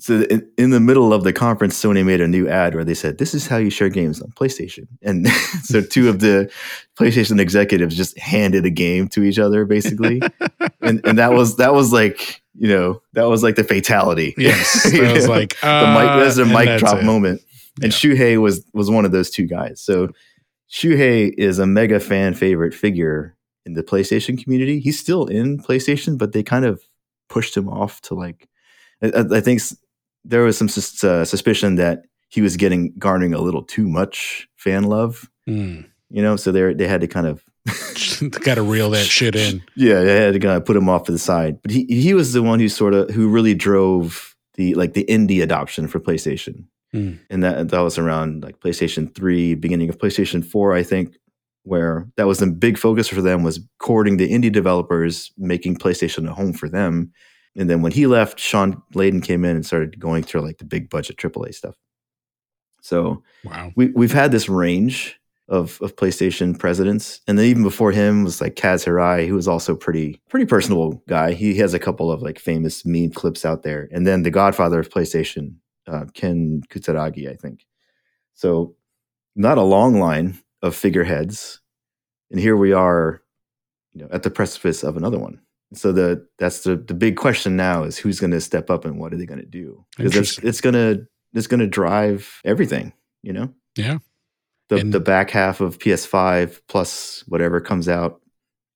So in, in the middle of the conference, Sony made a new ad where they said, "This is how you share games on PlayStation." And so two of the PlayStation executives just handed a game to each other, basically, and and that was that was like you know that was like the fatality. Yes, You I was like, the mic. uh, There's a mic drop it. moment, and Yeah. Shuhei was was one of those two guys. So Shuhei is a mega fan favorite figure in the PlayStation community. He's still in PlayStation, but they kind of pushed him off to like. I, think there was some sus- uh, suspicion that he was getting garnering a little too much fan love. Mm. You know, so they they had to kind of Got to reel that shit in. yeah, they had to kind of put him off to the side. But he he was the one who sort of who really drove the like the indie adoption for PlayStation, Hmm. and that that was around like PlayStation Three, beginning of PlayStation Four, I think, where that was the big focus for them was courting the indie developers, making PlayStation a home for them. And then when he left, Shawn Layden came in and started going through like the big budget AAA stuff. So Wow. we we've had this range of of PlayStation presidents, and then even before him was like Kaz Hirai, who was also pretty pretty personable guy. He has a couple of like famous meme clips out there, and then the Godfather of PlayStation, uh, Ken Kutaragi, I think. So not a long line of figureheads, and here we are, you know, at the precipice of another one. So the that's the the big question now is who's going to step up and what are they going to do? Because it's it's gonna it's gonna drive everything, you know Yeah. the And- the back half of PS5 plus whatever comes out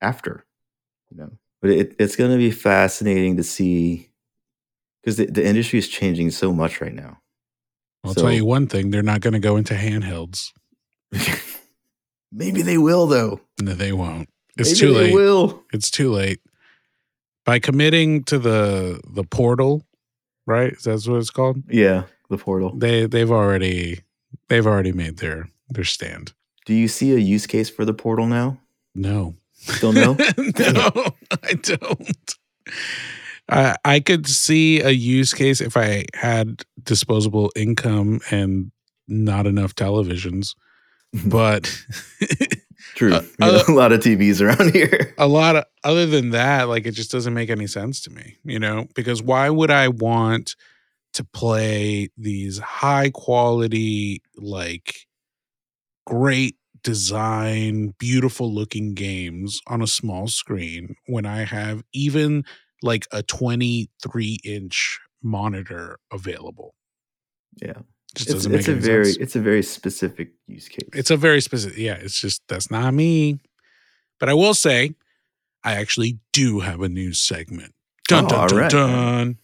after. You know, but it, it's going to be fascinating to see because the, the industry is changing so much right now. I'll So- tell you one thing: they're not going to go into handhelds. Maybe they will though. No, they won't. It's Maybe too they late. Will It's too late. By committing to the the portal, right? Is that's what it's called. yeah, the portal. They they've already they've already made their their stand. Do you see a use case for the portal now? No, Still no. no, I don't. I I could see a use case if I had disposable income and not enough televisions, but True. Uh, know, uh, a lot of TVs around here. a lot of other than that, like it just doesn't make any sense to me, you know, because why would I want to play these high quality, like great design, beautiful looking games on a small screen when I have even like a 23 inch monitor available? Yeah, Just it's, doesn't it's make a very sense. it's a very specific use case. It's a very specific, yeah, it's just that's not me. But I will say, I actually do have a news segment. Dun Oh, dun dun right. dun.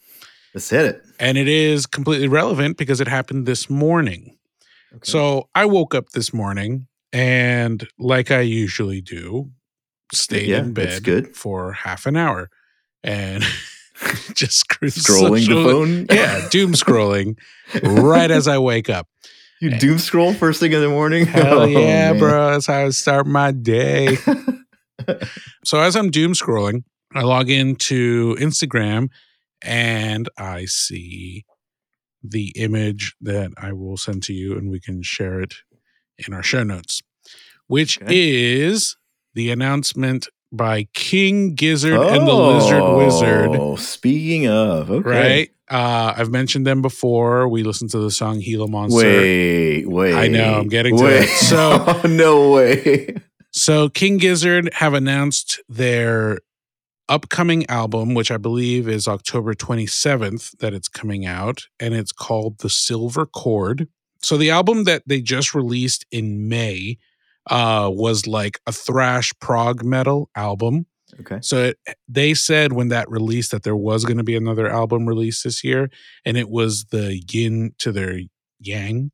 Let's hit it. And it is completely relevant because it happened this morning. Okay. So I woke up this morning and, like I usually do, stayed Yeah, in bed for half an hour and just scrolling the phone. Yeah, doom scrolling right as I wake up. You doom scroll first thing in the morning? Hell Oh, yeah, man. bro. That's how I start my day. So as I'm doom scrolling, I log into Instagram and I see the image that I will send to you and we can share it in our show notes, which Okay. is the announcement by King Gizzard and the Lizard Wizard, Oh, speaking of, okay. right? Uh, I've mentioned them before. We listened to the song Gila Monster. Wait, wait. I know, I'm getting to wait. it. So- no way. So King Gizzard have announced their upcoming album, which I believe is October 27th that it's coming out, and it's called The Silver Cord. So the album that they just released in May uh, was like a thrash prog metal album. Okay. So it, they said when that released that there was going to be another album released this year, and it was the yin to their yang.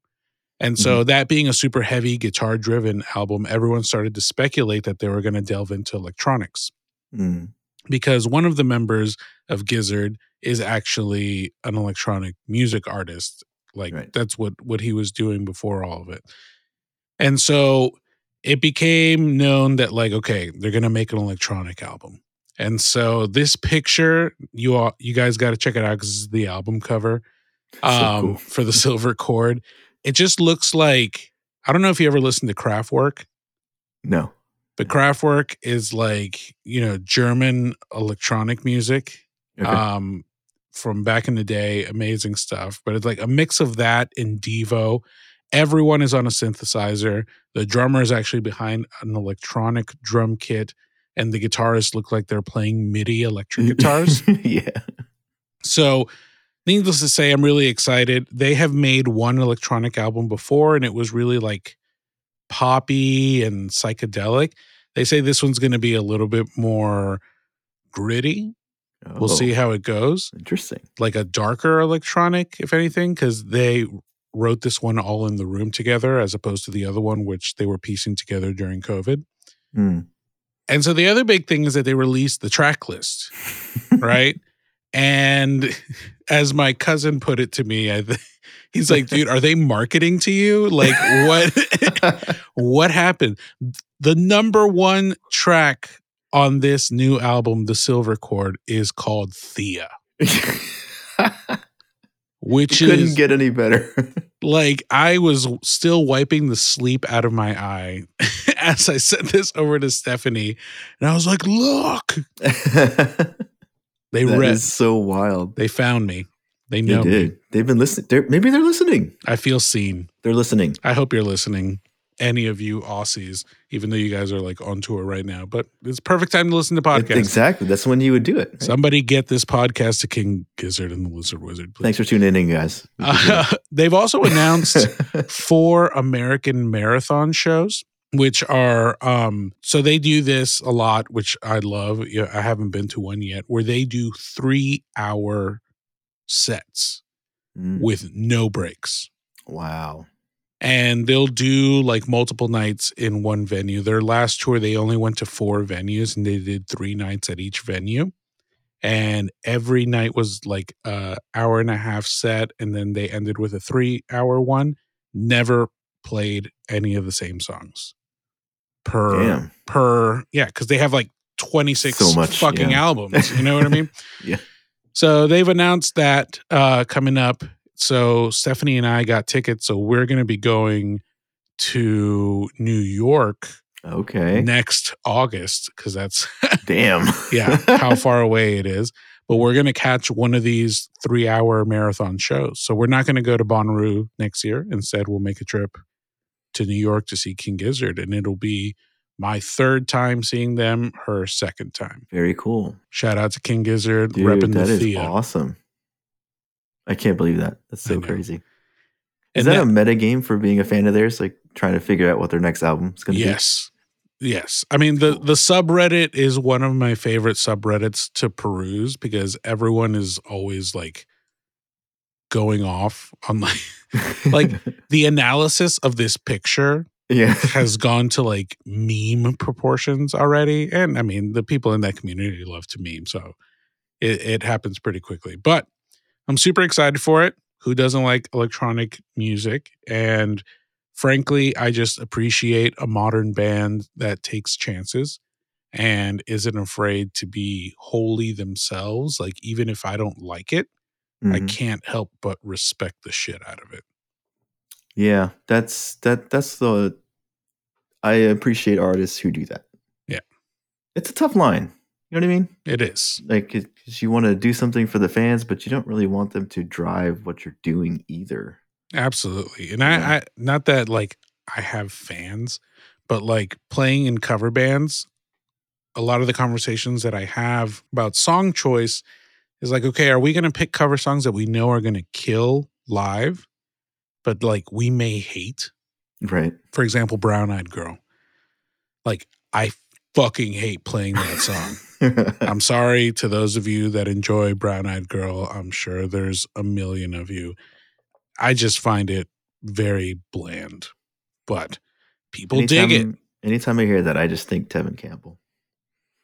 And so that being a super heavy guitar driven album, everyone started to speculate that they were going to delve into electronics. Mm. because one of the members of Gizzard is actually an electronic music artist. Like Right. that's what what he was doing before all of it. And so it became known that like okay, they're to make an electronic album. And so this picture, you all you guys got to check it out cuz it's the album cover um cool. for the silver cord. It just looks like I don't know if you ever listened to Kraftwerk, No. but Kraftwerk is like, you know, German electronic music Okay. um from back in the day amazing stuff but it's like a mix of that and devo everyone is on a synthesizer. The drummer is actually behind an electronic drum kit and the guitarists look like they're playing midi electric guitars. Yeah. so needless to say i'm really excited. They have made one electronic album before and it was really like poppy and psychedelic. They say this one's going to be a little bit more gritty. We'll Oh, see how it goes. Interesting. like a darker electronic, if anything, because they wrote this one all in the room together as opposed to the other one, which they were piecing together during COVID. Hmm. And so the other big thing is that they released the track list, right? and as my cousin put it to me, I th- he's like, dude, are they marketing to you? Like, what? what happened? The number one track on this new album, The Silver Cord, is called Thea, which couldn't is get any better. like I was still wiping the sleep out of my eye as I sent this over to Stephanie, and I was like, "Look, they read, so wild. they found me, they They know me. did. They've been listening. Maybe they're listening. I feel seen. They're listening. I hope you're listening, any of you Aussies, even though you guys are like on tour right now. But it's perfect time to listen to podcasts. Exactly. That's when you would do it. right? Somebody get this podcast to King Gizzard and the Lizard Wizard, please. Thanks for tuning in, guys. Uh, they've also announced four American marathon shows, which are um so they do this a lot, which I love. I haven't been to one yet, where they do three hour sets Mm, with no breaks. wow. And they'll do like multiple nights in one venue. Their last tour, they only went to four venues and they did three nights at each venue. And every night was like a hour and a half set, and then they ended with a three hour one. Never played any of the same songs per Damn. per yeah, because they have like twenty six So much, fucking yeah. albums. You know what I mean? Yeah. So they've announced that uh coming up. So Stephanie and I got tickets, so we're gonna be going to New York Okay. next August because that's Damn. yeah how far away it is. But we're gonna catch one of these three hour marathon shows. So we're not gonna go to Bonnaroo next year. Instead, we'll make a trip to New York to see King Gizzard, and it'll be my third time seeing them, her second time. Very cool. Shout out to King Gizzard, Dude, repping that the is Thea. awesome. I can't believe that. That's so crazy. Is that, that- a meta game for being a fan of theirs? Like trying to figure out what their next album is going to be? Yes. Yes. I mean the the subreddit is one of my favorite subreddits to peruse because everyone is always like going off on like like- the analysis of this picture yeah. has gone to like meme proportions already. And I mean, the people in that community love to meme, so it, it happens pretty quickly. But I'm super excited for it. Who doesn't like electronic music? And frankly, I just appreciate a modern band that takes chances and isn't afraid to be wholly themselves. Like, even if I don't like it, I Mhm. can't help but respect the shit out of it. Yeah, that's that. That's the. I appreciate artists who do that. Yeah. it's a tough line. You know what I mean? It is. Like, because you want to do something for the fans, but you don't really want them to drive what you're doing either. Absolutely. And Yeah. I, I not that like I have fans, but like playing in cover bands, a lot of the conversations that I have about song choice is like, okay, are we gonna pick cover songs that we know are gonna kill live, but like we may hate? Right. For example, Brown Eyed Girl. Like I fucking hate playing that song. I'm sorry to those of you that enjoy Brown Eyed Girl. I'm sure there's a million of you. I just find it very bland, but people dig it. Anytime I hear that, I just think Tevin Campbell.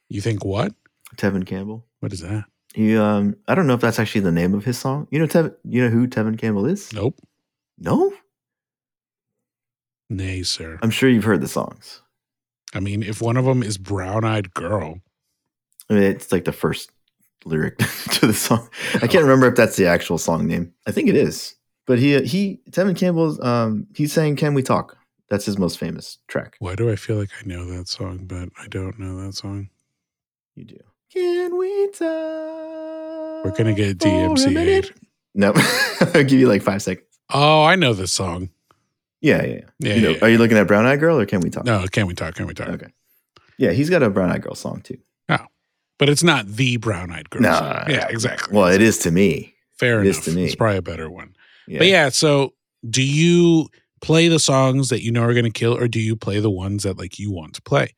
You think what? Tevin Campbell. What is that? He um I don't know if that's actually the name of his song. You know Tevin you know who Tevin Campbell is? Nope. No? Nay, sir. I'm sure you've heard the songs. I mean, if one of them is Brown Eyed Girl, I mean it's like the first lyric to the song. I can't remember if that's the actual song name. I think it is. But he he Tevin Campbell's um he's saying Can We Talk? That's his most famous track. why do I feel like I know that song, but I don't know that song? You do. Can we talk? We're gonna get for a DMCA'd. No. I'll give you like five seconds. Oh, I know this song. Yeah, yeah, yeah. Yeah, you know, yeah, Are you looking at Brown Eyed Girl or Can We Talk? No, can we talk? Can we talk? Okay. Yeah, he's got a Brown Eyed Girl song too. But it's not the Brown Eyed Girl. No. song. Yeah, exactly. Well, it is to me. Fair it is enough. to me. It's probably a better one. Yeah. But yeah, so do you play the songs that you know are going to kill, or do you play the ones that like you want to play?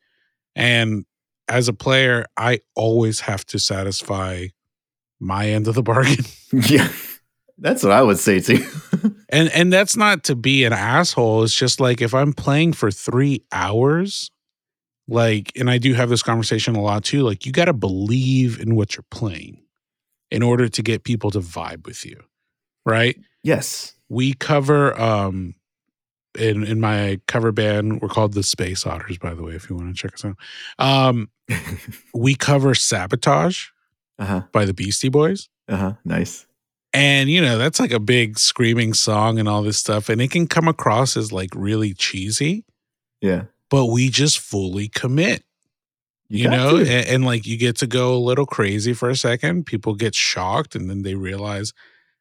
And as a player, I always have to satisfy my end of the bargain. yeah. That's what I would say too. And and that's not to be an asshole. It's just like if I'm playing for three hours, like, and I do have this conversation a lot too. Like, you got to believe in what you're playing in order to get people to vibe with you, right? yes. We cover um in in my cover band. We're called the Space Otters, by the way. If you want to check us out, um, we cover Sabotage uh-huh. by the Beastie Boys. Uh-huh. Nice. And you know, that's like a big screaming song and all this stuff. And it can come across as like really cheesy, Yeah. But we just fully commit, you, got know, and, and like you get to go a little crazy for a second. People get shocked and then they realize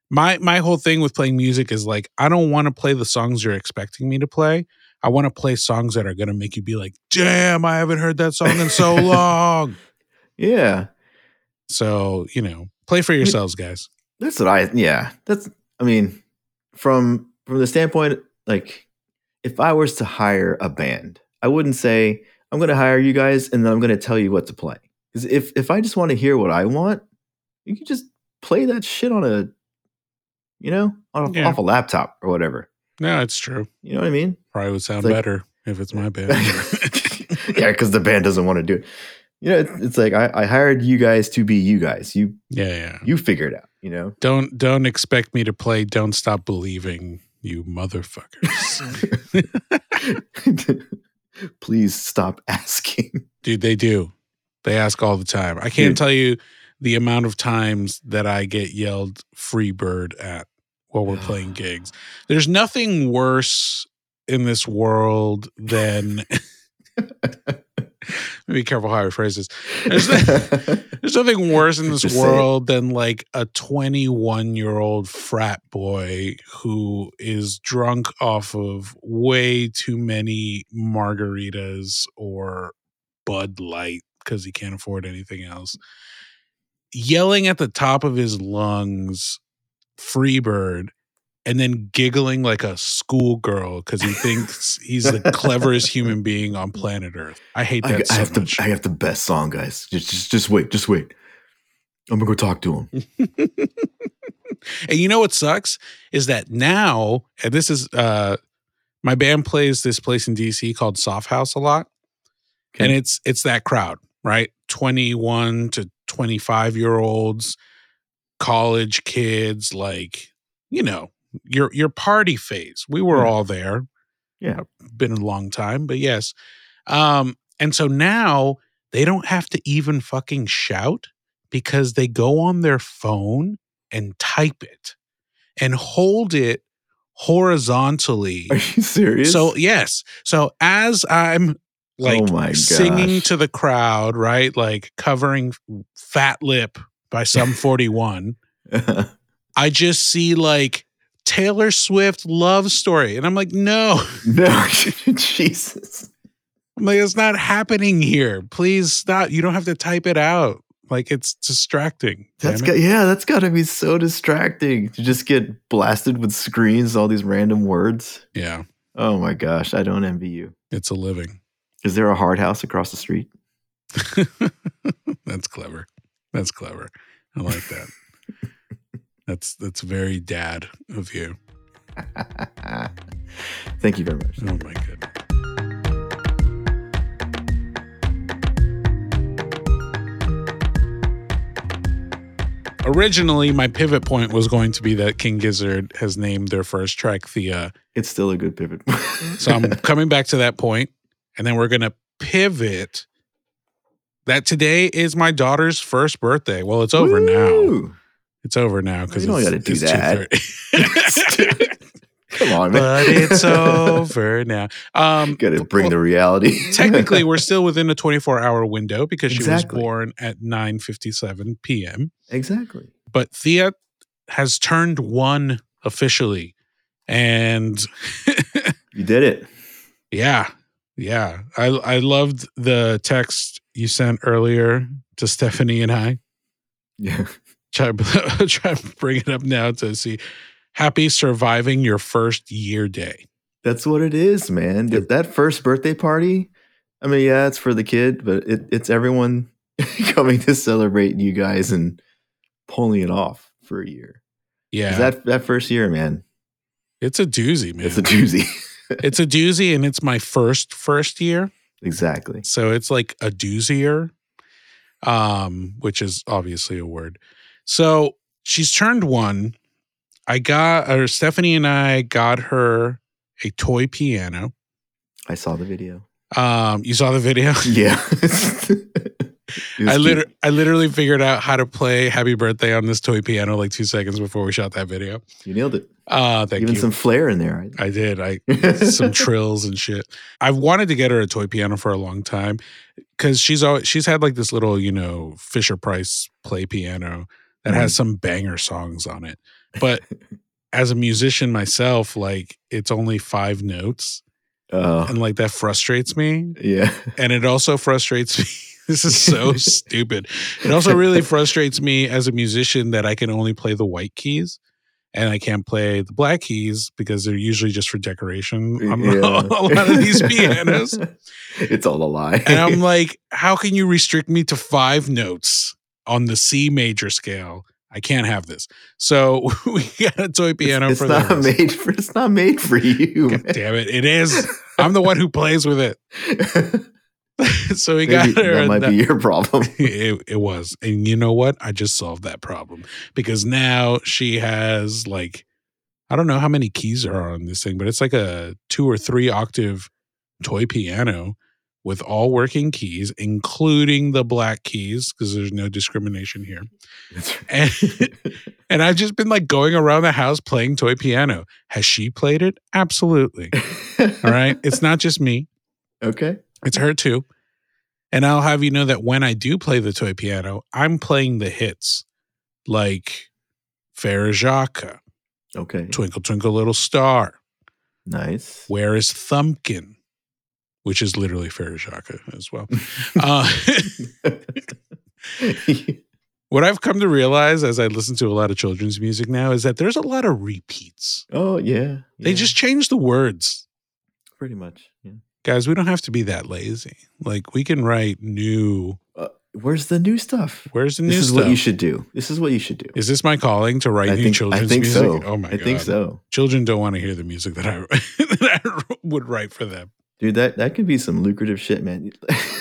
my my whole thing with playing music is like I don't want to play the songs you're expecting me to play. I want to play songs that are gonna make you be like, damn, I haven't heard that song in so long. yeah. So, you know, play for yourselves, guys. That's what I yeah. That's I mean, from from the standpoint like if I was to hire a band, I wouldn't say I'm going to hire you guys and then I'm going to tell you what to play. Cuz if if I just want to hear what I want, you can just play that shit on a you know, on a, Yeah. off a laptop or whatever. No, it's true. You know what I mean? Probably would sound like- better if it's my band. yeah, because the band doesn't want to do it. You know, it's, it's like I, I hired you guys to be you guys. You yeah, yeah. you figure it out. You know. Don't don't expect me to play "Don't Stop Believing," you motherfuckers. Please stop asking. Dude, they do. They ask all the time. I can't Dude. tell you the amount of times that I get yelled "free bird" at while we're playing gigs. There's nothing worse in this world than. Be careful how I phrase this. There's, there's nothing worse in this Just say it. world than like a 21 year old frat boy who is drunk off of way too many margaritas or Bud Light because he can't afford anything else, yelling at the top of his lungs, Freebird, and then giggling like a schoolgirl because he thinks he's the cleverest human being on planet Earth. I hate that I so have much. the I have the best song, guys. Just just just wait, just wait. I'm gonna go talk to him. and you know what sucks is that now, and this is uh my band plays this place in DC called Soft House a lot. And it's it's that crowd, right? 21 to 25 year olds, college kids, like, you know, your your party phase. We were all there. Yeah. Been a long time, but yes. Um, and so now they don't have to even fucking shout because they go on their phone and type it and hold it horizontally. Are you serious? So yes. So as I'm like Oh singing to the crowd, right? Like covering Fat Lip by Sum 41, I just see like Taylor Swift love story. And I'm like, no, no, Jesus. I'm like, it's not happening here. Please stop. You don't have to type it out. Like it's distracting. That's got, yeah, that's got to be so distracting to just get blasted with screens, all these random words. yeah, Oh my gosh, I don't envy you. it's a living. Is there a hard house across the street? that's clever. That's clever. I like that. That's that's very dad of you. Thank you very much. Oh my goodness. originally my pivot point was going to be that King Gizzard has named their first track Thea. It's still a good pivot. So I'm coming back to that point, and then we're gonna pivot. That today is my daughter's first birthday. Well, it's over now. It's over now because You don't it's, gotta do that. 2:30. Come on, man. but it's over now. Um, Gotta bring well, the reality. technically, we're still within a 24 hour window because she Exactly. was born at 9:57 p.m. exactly. But Thea has turned one officially, and You did it. yeah, yeah, I I loved the text you sent earlier to Stephanie and I. Yeah. Try, try to bring it up now to see. Happy surviving your first year day. That's what it is, man. That, that first birthday party. I mean, yeah, it's for the kid, but it, it's everyone coming to celebrate you guys and pulling it off for a year. Yeah, That that first year, man, it's a doozy, man. it's a doozy. it's a doozy, and it's my first first year. exactly. So it's like a doozier, um, which is obviously a word. So she's turned one. I got, or Stephanie and I got her a toy piano. I saw the video. Um, you saw the video. Yeah. I literally, I literally figured out how to play "Happy Birthday" on this toy piano like two seconds before we shot that video. you nailed it. Uh, thank Even you. Even some flair in there. I did. I some trills and shit. I've wanted to get her a toy piano for a long time because she's always she's had like this little you know Fisher Price play piano that has mm-hmm. some banger songs on it. But as a musician myself, like it's only five notes, Oh, and like that frustrates me. yeah. And it also frustrates me. this is so stupid. It also really frustrates me as a musician that I can only play the white keys. And I can't play the black keys because they're usually just for decoration on Yeah. a lot of these pianos. it's all a lie. And I'm like, how can you restrict me to five notes on the C major scale? I can't have this. So we got a toy piano it's for not made for. It's not made for you. God man. damn it. It is. I'm the one who plays with it. so we Maybe got her. that might that- be your problem. it, it was. And you know what? I just solved that problem because now she has like, I don't know how many keys are on this thing, but it's like a two or three octave toy piano with all working keys, including the black keys, because there's no discrimination here. And, and I've just been like going around the house playing toy piano. Has she played it? Absolutely. All right. It's not just me. okay. It's her too. And I'll have you know that when I do play the toy piano, I'm playing the hits like Farah Okay. Twinkle Twinkle Little Star, Nice. Where is Thumbkin, which is literally Frère Jacques as well. uh, what I've come to realize as I listen to a lot of children's music now is that there's a lot of repeats. oh yeah. They just change the words. pretty much. Yeah. Guys, we don't have to be that lazy. Like we can write new. Uh, where's the new stuff? Where's the new stuff? This is stuff? what you should do. This is what you should do. Is this my calling to write I new think. children's I think music? so. Oh my I god! think so, Children don't want to hear the music that I that I would write for them. Dude. That that could be some lucrative shit, man.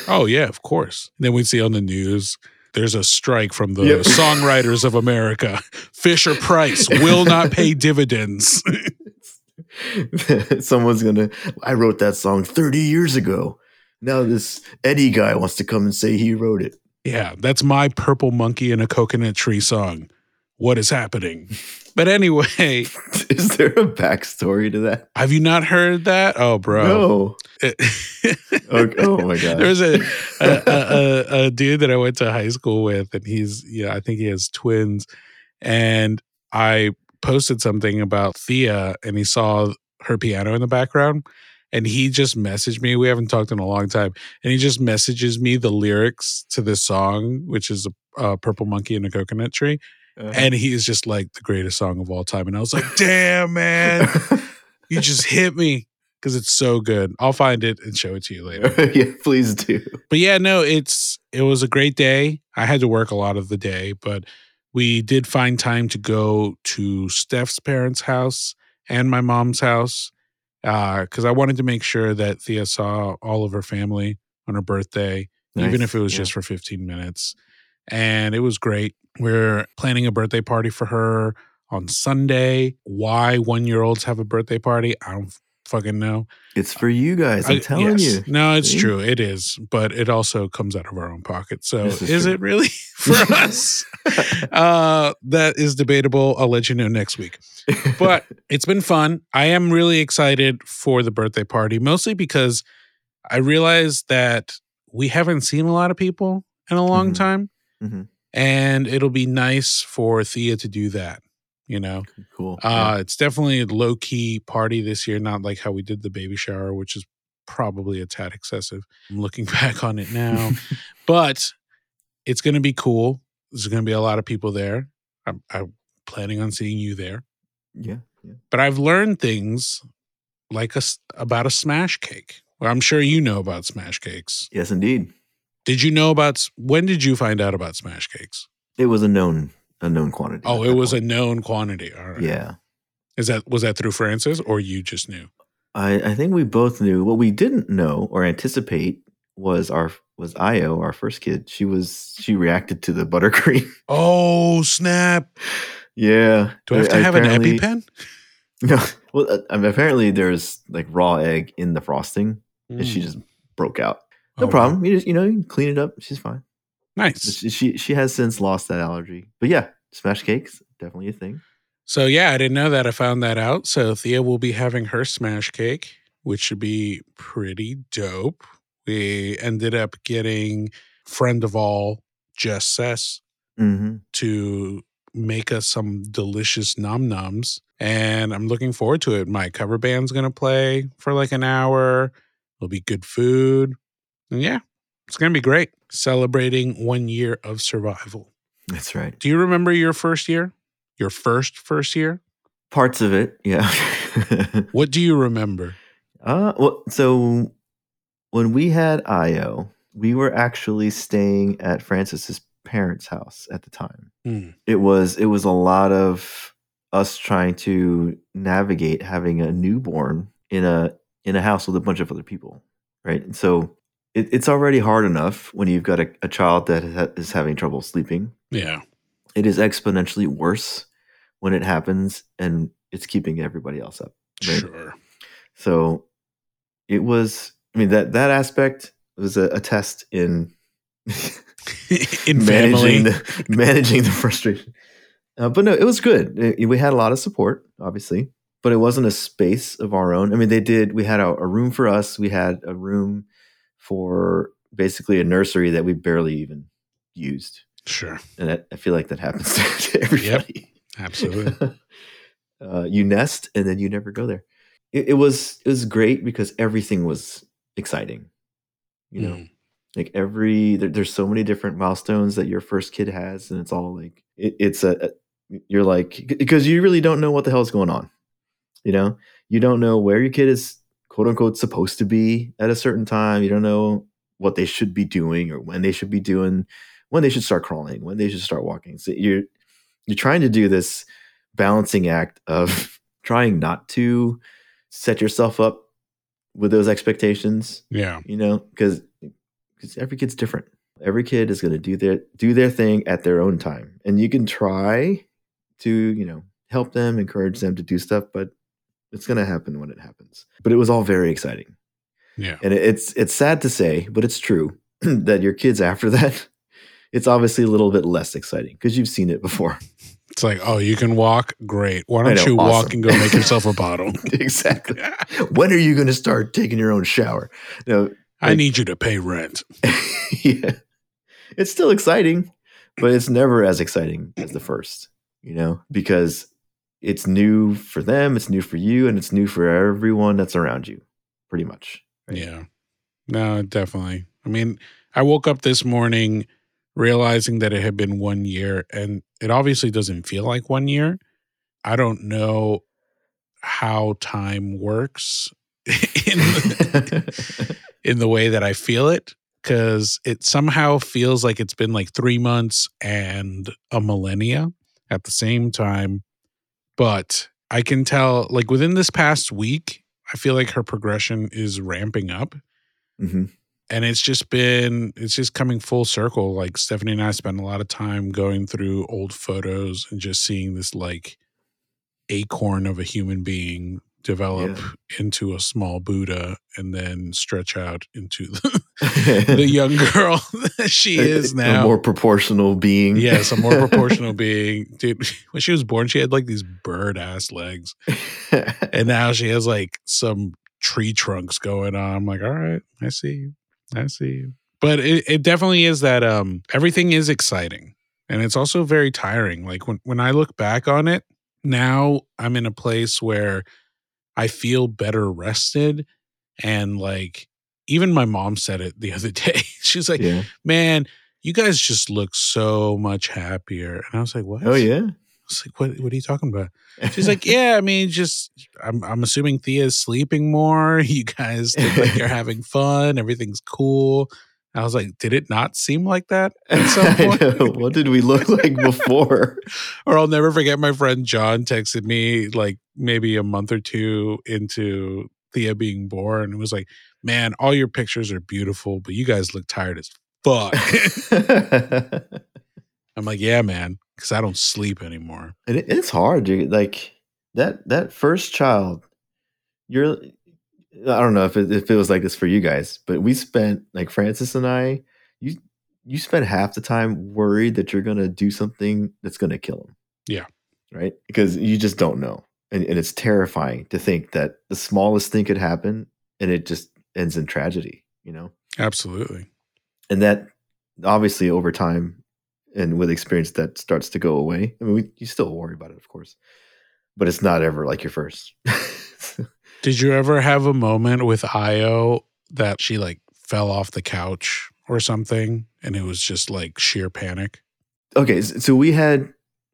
Oh yeah, of course. Then we'd see on the news. There's a strike from the Yep. songwriters of America. Fisher Price will not pay dividends. Someone's gonna. I wrote that song 30 years ago. Now this Eddie guy wants to come and say he wrote it. yeah, that's my purple monkey in a coconut tree song. What is happening? But anyway, Is there a backstory to that? have you not heard that? Oh, bro. No. It-. Oh my god. There's a a, a a a dude that I went to high school with, and he's yeah, I think he has twins, and I posted something about Thea, and he saw her piano in the background, and he just messaged me. We haven't talked in a long time, and he just messages me the lyrics to this song, which is a, a purple monkey in a coconut tree, Uh, and he is just like the greatest song of all time, and I was like, damn man, you just hit me because it's so good. I'll find it and show it to you later yeah, please do. but yeah, no, it's it was a great day. I had to work a lot of the day, but we did find time to go to Steph's parents' house and my mom's house because I wanted to make sure that Thea saw all of her family on her birthday, even if it was yeah. just for 15 minutes. And it was great. We're planning a birthday party for her on Sunday. Why one year olds have a birthday party, I don't fucking know. It's for you guys. I'm I- telling yes. you. No, it's See? true. It is, but it also comes out of our own pocket. So is, is it really for us? uh, that is debatable. I'll let you know next week. But it's been fun. I am really excited for the birthday party, mostly because I realized that we haven't seen a lot of people in a long Mhm. time. Mhm. And it'll be nice for Thea to do that, you know? cool. Uh, it's definitely a low key party this year, not like how we did the baby shower, which is probably a tad excessive. I'm looking back on it now, but it's going to be cool. There's going to be a lot of people there. I'm, I'm planning on seeing you there, yeah. yeah. but I've learned things like a, about a smash cake. Well, I'm sure you know about smash cakes. Yes, indeed. Did you know about when did you find out about smash cakes? It was a known a known quantity. Oh, it was a known quantity. All right. yeah. Is that was that through Francis or you just knew? I, I think we both knew what we didn't know or anticipate was our was Io, our first kid. She was she reacted to the buttercream. Oh snap! yeah. Do I have to I- have an EpiPen? No. Well, uh, I mean, apparently there's like raw egg in the frosting, and she Mm. just broke out. No Oh, problem. You just you know you can clean it up. She's fine. Nice. She, she she has since lost that allergy. But yeah, smash cakes definitely a thing. So yeah, I didn't know that. I found that out. So Thea will be having her smash cake, which should be pretty dope. We ended up getting friend of all Jess Sess Mm-hmm. to make us some delicious num nums. And I'm looking forward to it. My cover band's gonna play for like an hour. It'll be good food. And yeah, it's gonna be great. Celebrating one year of survival. That's right. Do you remember your first year? Your first first year? Parts of it, yeah. What do you remember? Uh, well, so when we had Io, we were actually staying at Francis's parents' house at the time. Hmm. It was it was a lot of us trying to navigate having a newborn in a in a house with a bunch of other people, right? And so it, it's already hard enough when you've got a, a child that ha- is having trouble sleeping. Yeah. It is exponentially worse when it happens and it's keeping everybody else up. Right. Sure. So it was. I mean that that aspect was a, a test in In managing the managing the frustration. Uh, but no, it was good. It- we had a lot of support, obviously, but it wasn't a space of our own. I mean, they did. We had a, a room for us. We had a room for basically a nursery that we barely even used, Sure. and that, I feel like that happens to everybody. Absolutely. uh, you nest and then you never go there. It, it was it was great because everything was exciting. You know, Mm. like every there, there's so many different milestones that your first kid has, and it's all like it, it's a, a you're like because you really don't know what the hell's going on. You know, you don't know where your kid is quote unquote supposed to be at a certain time. You don't know what they should be doing or when they should be doing when they should start crawling, when they should start walking. So you're you're trying to do this balancing act of trying not to set yourself up with those expectations Yeah. you know because because every kid's different every kid is going to do their do their thing at their own time and you can try to you know help them encourage them to do stuff but it's going to happen when it happens but it was all very exciting Yeah. and it's it's sad to say but it's true that your kids after that it's obviously a little bit less exciting because you've seen it before It's like, oh, you can walk? Great. Why don't know, you walk and go make yourself a bottle? exactly when are you going to start taking your own shower no I Like- need you to pay rent. yeah. It's still exciting, but it's never as exciting as the first, you know, because it's new for them, it's new for you, and it's new for everyone that's around you, pretty much. right? Yeah. No, definitely. I mean, I woke up this morning realizing that it had been one year, and it obviously doesn't feel like one year. I don't know how time works in the, in the way that I feel it because it somehow feels like it's been like three months and a millennia at the same time. But I can tell, like within this past week, I feel like her progression is ramping up. Mhm. and it's just been it's just coming full circle. Like Stephanie and I spent a lot of time going through old photos and just seeing this like acorn of a human being develop into a small Buddha and then stretch out into the, the young girl that she is A now. more proportional being. yes, a more proportional being. Dude, when she was born, she had like these bird ass legs. And now she has like some tree trunks going on. I'm like, all right, I see you. I see you. But it, it definitely is that um everything is exciting. And it's also very tiring. Like when, when I look back on it, now I'm in a place where I feel better rested. And like even my mom said it the other day. She's like, yeah. Man, you guys just look so much happier. And I was like, What? Oh yeah. I was like, What what are you talking about? She's like, yeah, I mean, just I'm I'm assuming Thea's sleeping more. You guys look like you're having fun. Everything's cool. I was like, did it not seem like that at some point? What did we look like before? or I'll never forget my friend John texted me like maybe a month or two into Thea being born. It was like, man, all your pictures are beautiful, but you guys look tired as fuck. I'm like, yeah, man, because I don't sleep anymore. It, it's hard, dude. Like that that first child, you're I don't know if it, if it was like this for you guys, but we spent like Francis and I, you you spent half the time worried that you're gonna do something that's gonna kill him. Yeah. Right? Because you just don't know. And and it's terrifying to think that the smallest thing could happen and it just ends in tragedy, you know? Absolutely. and that obviously over time and with experience that starts to go away i mean we, you still worry about it of course but it's not ever like your first Did you ever have a moment with Io that she like fell off the couch or something and it was just like sheer panic? okay so we had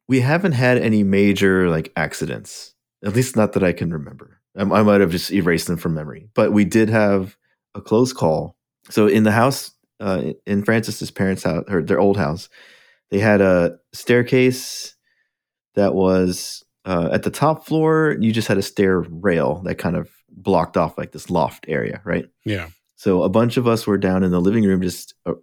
we haven't had any major like accidents at least not that i can remember i, I might have just erased them from memory but we did have a close call so in the house uh, in francis's parents house or their old house they had a staircase that was uh, at the top floor you just had a stair rail that kind of blocked off like this loft area right Yeah. so a bunch of us were down in the living room, just uh,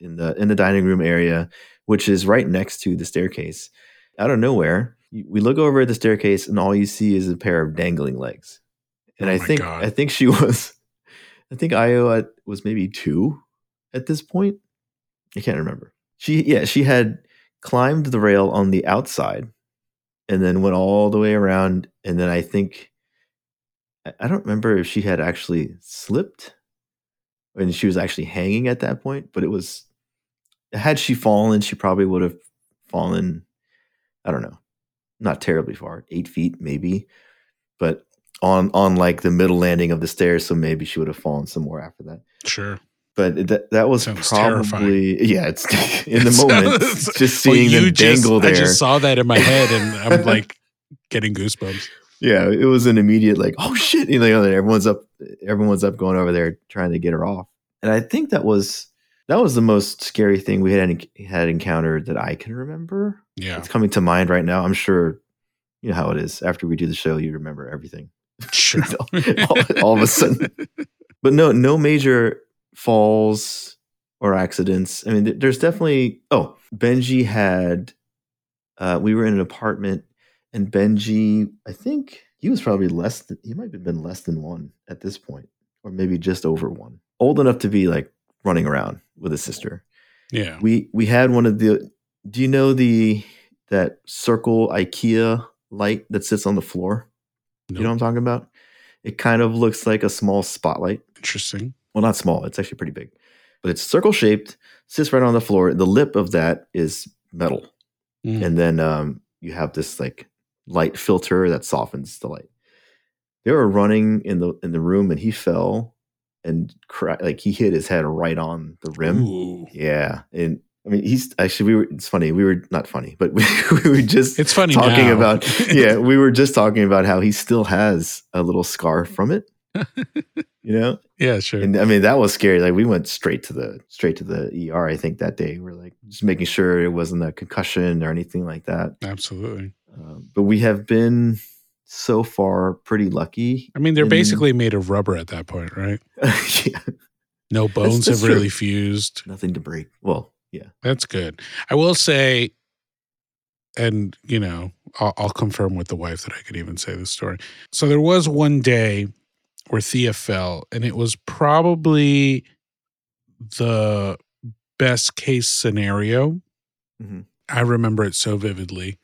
in the in the dining room area, which is right next to the staircase. Out of nowhere, we look over at the staircase, and all you see is a pair of dangling legs. And Oh I think God. I think she was, I think Io was maybe two at this point. I can't remember. She yeah she had climbed the rail on the outside, and then went all the way around, and then I think. I- don't remember if she had actually slipped and she was actually hanging at that point but it was had she fallen she probably would have fallen i don't know not terribly far eight feet maybe but on on like the middle landing of the stairs so maybe she would have fallen some more after that Sure. But that that was Sounds probably yeah it's in the It moment sounds- just Well, seeing you them just- dangle there. I just saw that in my head and I'm like getting goosebumps. yeah it was an immediate like oh shit you know everyone's up everyone's up going over there trying to get her off. And i think that was that was the most scary thing we had had encountered that i can remember. Yeah. it's coming to mind right now. I'm sure you know how it is. After we do the show you remember everything. Sure. all, all of a sudden. But no no major falls or accidents. I mean there's definitely oh benji had uh we were in an apartment and benji i think he was probably less than he might have been less than one at this point or maybe just over one. Old enough to be like running around with his sister. Yeah. we we had one of the do you know the that circle ikea light that sits on the floor? You know what i'm talking about? It kind of looks like a small spotlight. Interesting. Well not small it's actually pretty big but it's circle shaped sits right on the floor the lip of that is metal Mm. and then um, you have this like light filter that softens the light they were running in the in the room and he fell and cra- like he hit his head right on the rim Ooh. yeah and i mean he's actually we were it's funny we were not funny but we, we were just It's funny talking now. about yeah we were just talking about how he still has a little scar from it you know yeah, sure. and I mean that was scary. Like we went straight to the straight to the ER. I think that day we're like just making sure it wasn't a concussion or anything like that. Absolutely. Um, but we have been so far pretty lucky. I mean, they're in- basically made of rubber at that point, right? yeah. No bones that's have really fused. Nothing to break. Well, yeah. That's good. I will say, and you know, I'll, I'll confirm with the wife that I could even say this story. So there was one day where Thea fell, and it was probably the best case scenario. Mhm. I remember it so vividly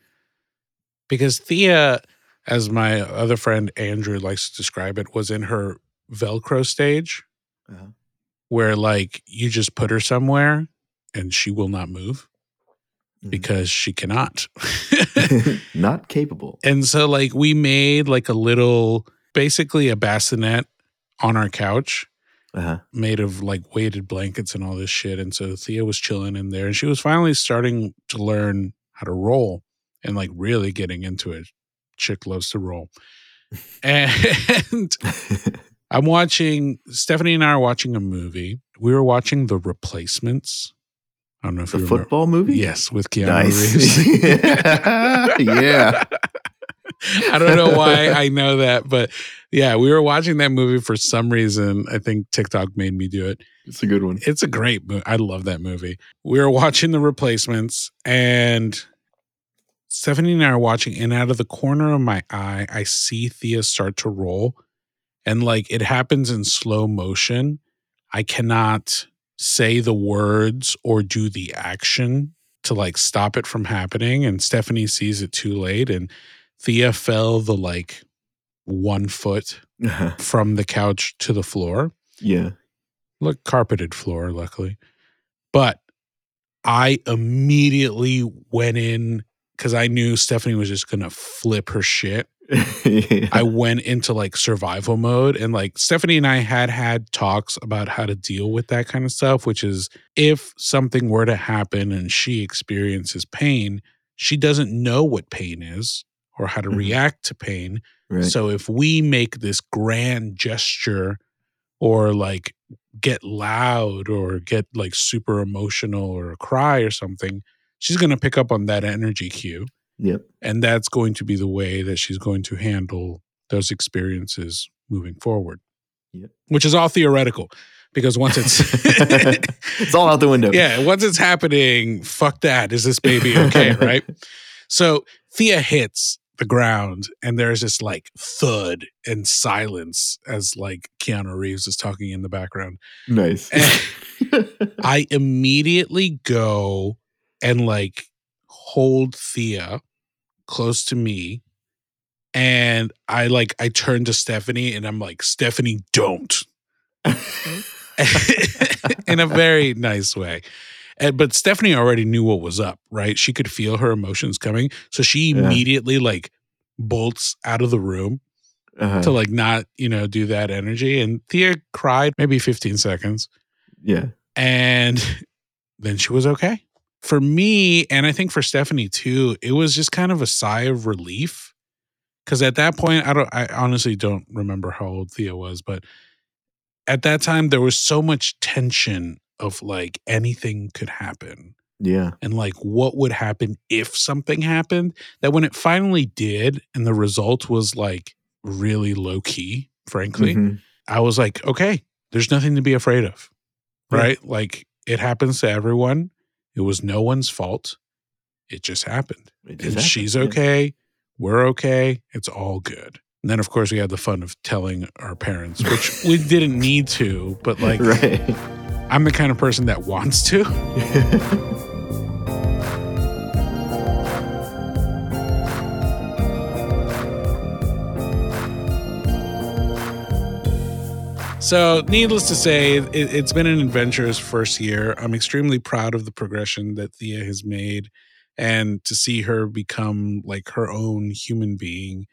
because Thea, as my other friend Andrew likes to describe it, was in her Velcro stage Uh-huh. where like you just put her somewhere and she will not move Mhm. because she cannot. Not capable. and so like we made like a little basically a bassinet on our couch Uh-huh. made of like weighted blankets and all this shit and so Thea was chilling in there and she was finally starting to learn how to roll and like really getting into it. Chick loves to roll. And I'm watching Stephanie and I are watching a movie. We were watching The Replacements. I don't know if the you remember. The football movie? Yes, with Keanu Nice. Reeves. Yeah. I don't know why I know that, but yeah, we were watching that movie for some reason. I think TikTok made me do it. It's a good one. It's a great movie. I love that movie. We were watching The Replacements, and Stephanie and I are watching, and out of the corner of my eye, I see Thea start to roll, and like it happens in slow motion. I cannot say the words or do the action to like stop it from happening. And Stephanie sees it too late, and Thea fell the like one foot Uh-huh. from the couch to the floor Yeah. look carpeted floor luckily but i immediately went in because i knew stephanie was just gonna flip her shit yeah. i went into like survival mode and like stephanie and i had had talks about how to deal with that kind of stuff which is if something were to happen and she experiences pain she doesn't know what pain is or how to Mhm. react to pain right. so if we make this grand gesture or like get loud or get like super emotional or cry or something, she's going to pick up on that energy cue. yep. And that's going to be the way that she's going to handle those experiences moving forward. Yep. Which is all theoretical because once it's. it's all out the window. yeah, once it's happening, fuck that. Is this baby okay? right? So Thea hits the ground and there's this like thud and silence as like Keanu Reeves is talking in the background. Nice. I immediately go and like hold Thea close to me. And I like, I turn to Stephanie and I'm like, Stephanie, don't. in a very nice way. And, but Stephanie already knew what was up, right? She could feel her emotions coming. So she Yeah. immediately like bolts out of the room Uh-huh. to like not, you know, do that energy. And Thea cried maybe 15 seconds yeah. and then she was okay. For me, and I think for Stephanie too, it was just kind of a sigh of relief. Cause at that point, I don't I honestly don't remember how old Thea was, but at that time there was so much tension of like anything could happen Yeah. and like what would happen if something happened that when it finally did and the result was like really low key, frankly, Mhm. I was like, okay, there's nothing to be afraid of. Yeah. Right? Like it happens to everyone. It was no one's fault. It just happened. It just and happened, she's yeah. okay. We're okay. It's all good. And then, of course, we had the fun of telling our parents, which we didn't need to, but like, right. I'm the kind of person that wants to. So, needless to say, it, it's been an adventurous first year. I'm extremely proud of the progression that Thea has made. And to see her become like her own human being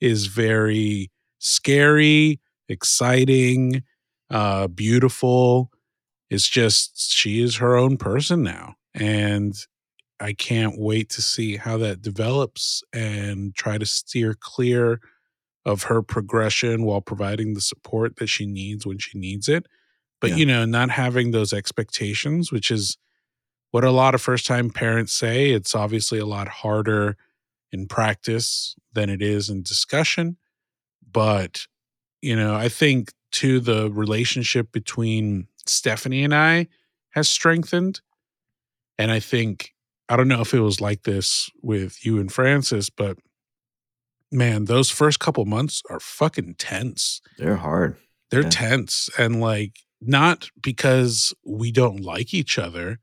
is very scary, exciting, uh, beautiful. It's just, she is her own person now. And I can't wait to see how that develops and try to steer clear of her progression while providing the support that she needs when she needs it. But, Yeah. you know, not having those expectations, which is what a lot of first time parents say. It's obviously a lot harder in practice than it is in discussion. But, you know, I think to the relationship between Stephanie and I has strengthened. And I think, I don't know if it was like this with you and Francis, but man, those first couple months are fucking tense. They're hard. They're Yeah. tense. And like, not because we don't like each other,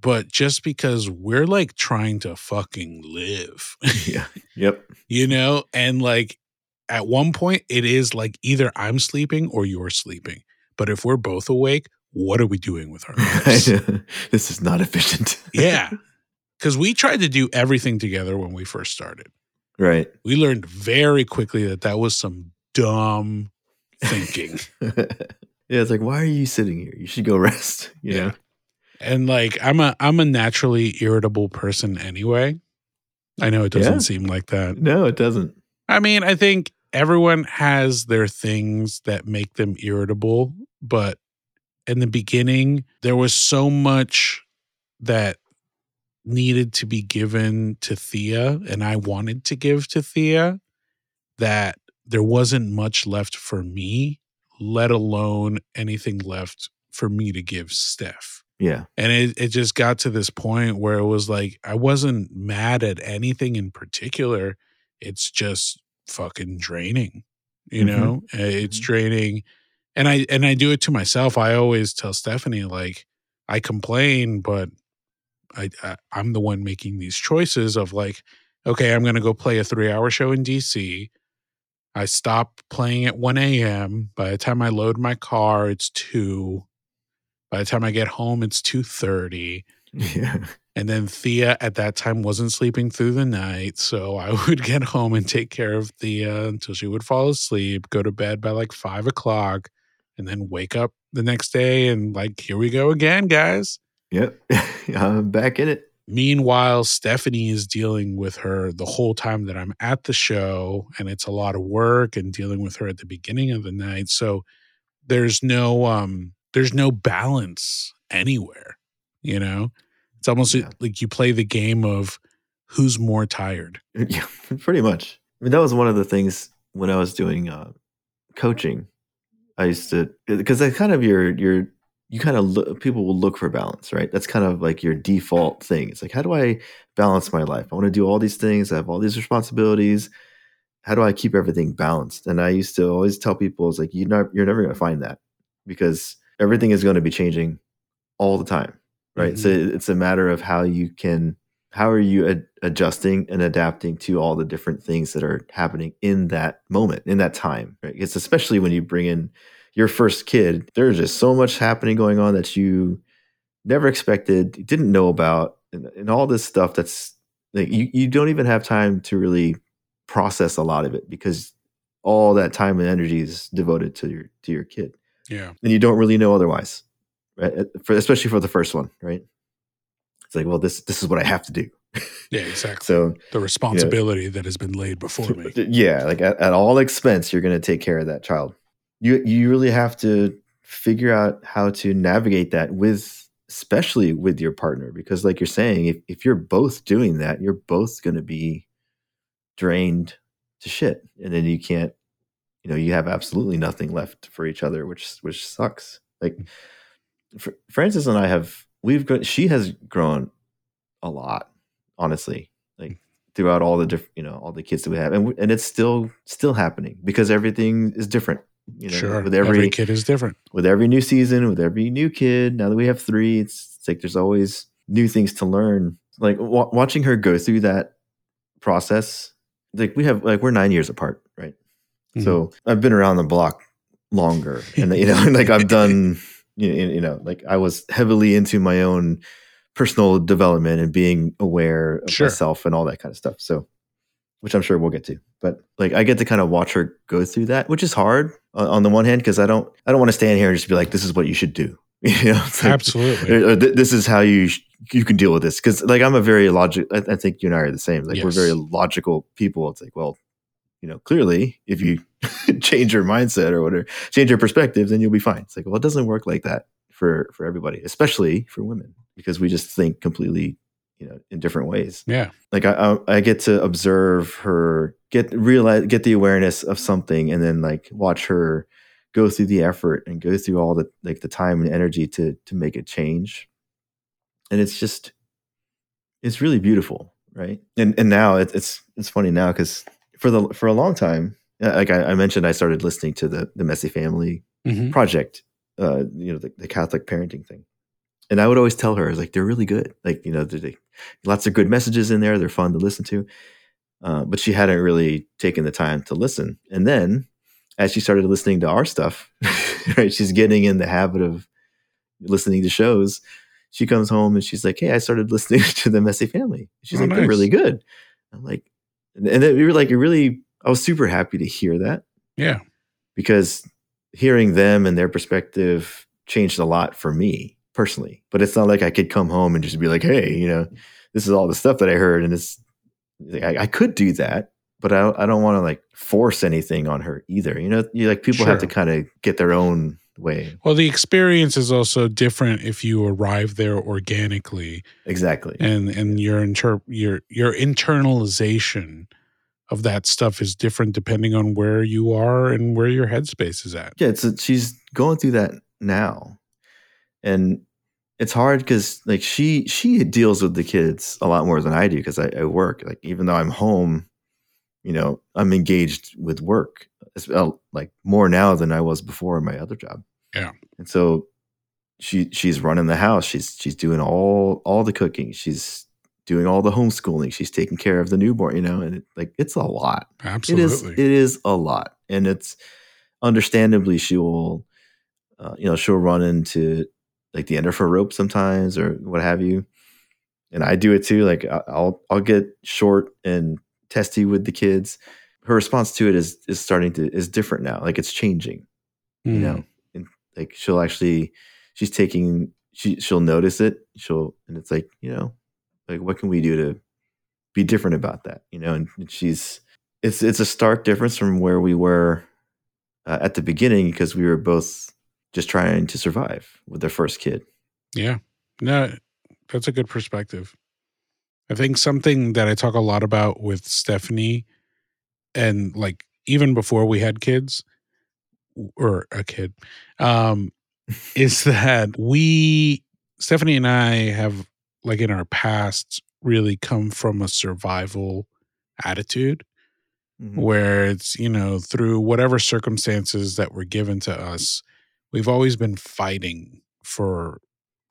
but just because we're like trying to fucking live, yeah. Yep. you know? And like, at one point, it is like either I'm sleeping or you're sleeping. But if we're both awake, what are we doing with our lives? this is not efficient. yeah. Because we tried to do everything together when we first started. right. We learned very quickly that that was some dumb thinking. yeah, it's like, why are you sitting here? You should go rest. You Yeah. know? and like I'm a I'm a naturally irritable person anyway. I know it doesn't Yeah. seem like that. No, it doesn't. I mean, I think everyone has their things that make them irritable, but in the beginning, there was so much that needed to be given to Thea, and I wanted to give to Thea that there wasn't much left for me, let alone anything left for me to give Steph. Yeah. And it, it just got to this point where it was like, I wasn't mad at anything in particular. It's just fucking draining, you Mhm. know? Uh, It's Mhm. draining. And I and I do it to myself. I always tell Stephanie, like, I complain, but I, I I'm the one making these choices of like, okay, I'm gonna go play a three hour show in DC. I stop playing at 1 a.m. By the time I load my car, it's two. By the time I get home, it's 2:30. Yeah. And then Thea at that time wasn't sleeping through the night. So I would get home and take care of Thea until she would fall asleep, go to bed by like five o'clock, and then wake up the next day and like, here we go again, guys. Yep. I'm back in it. Meanwhile, Stephanie is dealing with her the whole time that I'm at the show, and it's a lot of work and dealing with her at the beginning of the night. So there's no um there's no balance anywhere, you know? It's almost Yeah. like you play the game of who's more tired. Yeah, pretty much. I mean, that was one of the things when I was doing uh, coaching. I used to because that kind of your your you kind of look, people will look for balance, right? That's kind of like your default thing. It's like, how do I balance my life? I want to do all these things. I have all these responsibilities. How do I keep everything balanced? And I used to always tell people, it's like you not you're never going to find that because everything is going to be changing all the time, right? So mm-hmm. it's a matter of how you can how are you ad- adjusting and adapting to all the different things that are happening in that moment in that time right? It's especially when you bring in your first kid there's just so much happening going on that you never expected didn't know about and, and all this stuff that's like you, you don't even have time to really process a lot of it because all that time and energy is devoted to your to your kid. Yeah. and you don't really know otherwise right? For, especially for the first one right it's like well this this is what i have to do. Yeah, exactly. so the responsibility that has been laid before me. yeah like at, at all expense you're going to take care of that child. You you really have to figure out how to navigate that with especially with your partner because like you're saying if, if you're both doing that you're both going to be drained to shit. And then you can't you know you have absolutely nothing left for each other which which sucks. Like Fr- francis and i have we've grown she has grown a lot honestly like throughout all the different you know all the kids that we have and and it's still still happening because everything is different you know sure. with every, every, kid is different. with every new season with every new kid now that we have three it's, it's like there's always new things to learn like wa watching her go through that process like we have like we're nine years apart right so mm-hmm. i've been around the block longer and you know like i've done you know, you know like i was heavily into my own personal development and being aware of Sure. myself and all that kind of stuff so which i'm sure we'll get to but like i get to kind of watch her go through that which is hard on, on the one hand because i don't i don't want to stand here and just be like this is what you should do you know like, Absolutely. or, or th- this is how you sh- you can deal with this because like i'm a very logic I, I think you and i are the same like we're very logical people it's like well you know clearly if you change your mindset or whatever change your perspective then you'll be fine. It's like well it doesn't work like that for for everybody especially for women because we just think completely you know in different ways. Yeah. like I, I I get to observe her get realize get the awareness of something and then like watch her go through the effort and go through all the like the time and energy to to make a change. And it's just it's really beautiful right? And and now it, it's it's funny now because for the for a long time uh, like I, I, mentioned i started listening to the the messy family mm-hmm. project uh you know the, the catholic parenting thing and i would always tell her i was like they're really good like you know they, lots of good messages in there they're fun to listen to uh, but she hadn't really taken the time to listen and then as she started listening to our stuff, right, she's getting in the habit of listening to shows. She comes home and she's like, "Hey, I started listening to the Messy Family." She's oh, like, nice. "They're really good." I'm like, and then we were like, "It really." I was super happy to hear that. Yeah, because hearing them and their perspective changed a lot for me personally. But it's not like I could come home and just be like, "Hey, you know, this is all the stuff that I heard," and it's I, I could do that, but I, I don't want to like force anything on her either. You know, you like people sure. have to kind of get their own way. Well, the experience is also different if you arrive there organically. Exactly. And and your inter- your your internalization of that stuff is different depending on where you are and where your headspace is at. Yeah, it's a, she's going through that now. And it's hard because like she she deals with the kids a lot more than I do because I, I work. Like even though I'm home you know, I'm engaged with work like more now than I was before in my other job. Yeah. And so she she's running the house. She's she's doing all all the cooking. She's doing all the homeschooling. She's taking care of the newborn, you know, and it, like it's a lot. Absolutely. It is it is a lot. And it's understandably she will uh, you know, she'll run into like the end of her rope sometimes or what have you. And I do it too. Like I'll I'll get short and testy with the kids. Her response to it is is starting to is different now. Like it's changing. Mm. You know, hmm. and like she'll actually she's taking she she'll notice it. She'll and it's like you know, like what can we do to be different about that? You know, and, and she's it's it's a stark difference from where we were uh, at the beginning because we were both just trying to survive with their first kid. Yeah, no, that's a good perspective. I think something that I talk a lot about with Stephanie and like even before we had kids or a kid um is that we Stephanie and I have like in our past really come from a survival attitude mm-hmm. where it's you know through whatever circumstances that were given to us we've always been fighting for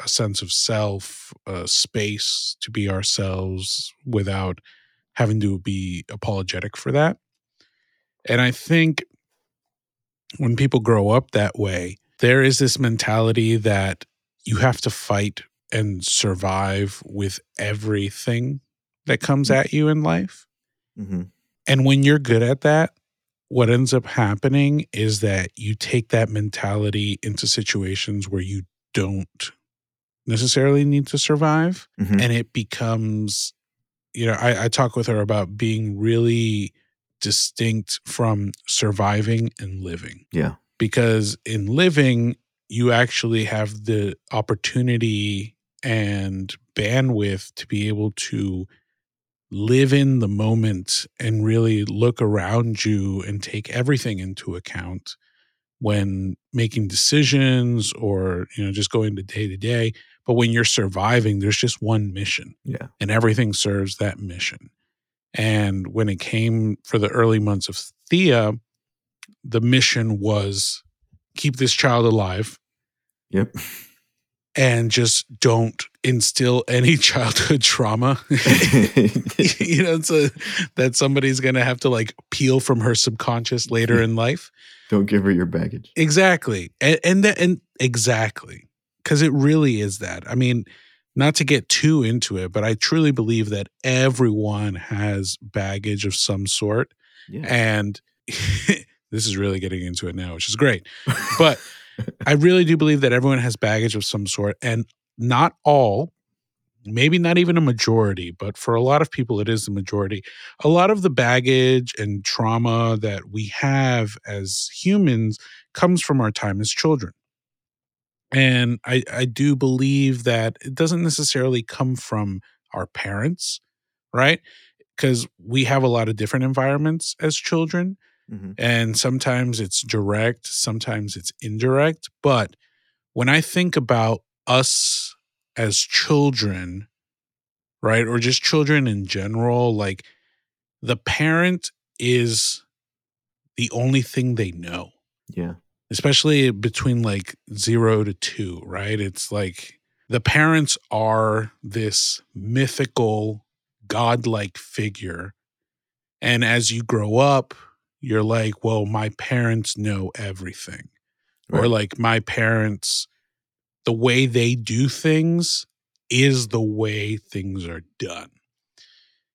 a sense of self, a space to be ourselves without having to be apologetic for that. And I think when people grow up that way, there is this mentality that you have to fight and survive with everything that comes mm-hmm. at you in life. Mm-hmm. And when you're good at that, what ends up happening is that you take that mentality into situations where you don't necessarily need to survive. Mm-hmm. And it becomes, you know, I, I talk with her about being really distinct from surviving and living. Yeah. Because in living, you actually have the opportunity and bandwidth to be able to live in the moment and really look around you and take everything into account when making decisions or you know just going to day to day but when you're surviving, there's just one mission. Yeah. And everything serves that mission. And when it came for the early months of Thea, the mission was keep this child alive. Yep. And just don't instill any childhood trauma. you know, so that somebody's going to have to like peel from her subconscious later in life. Don't give her your baggage. Exactly. And and that and exactly because it really is that. I mean, not to get too into it, but I truly believe that everyone has baggage of some sort. Yeah. And this is really getting into it now, which is great. But I really do believe that everyone has baggage of some sort. And not all, maybe not even a majority, but for a lot of people, it is the majority. A lot of the baggage and trauma that we have as humans comes from our time as children. And I, I do believe that it doesn't necessarily come from our parents, right? Because we have a lot of different environments as children. Mhm. And sometimes it's direct, sometimes it's indirect. But when I think about us as children, right, or just children in general, like the parent is the only thing they know, Yeah. Especially between like zero to two, right? It's like the parents are this mythical, godlike figure. And as you grow up, you're like, well, my parents know everything. Or like my parents, the way they do things is the way things are done.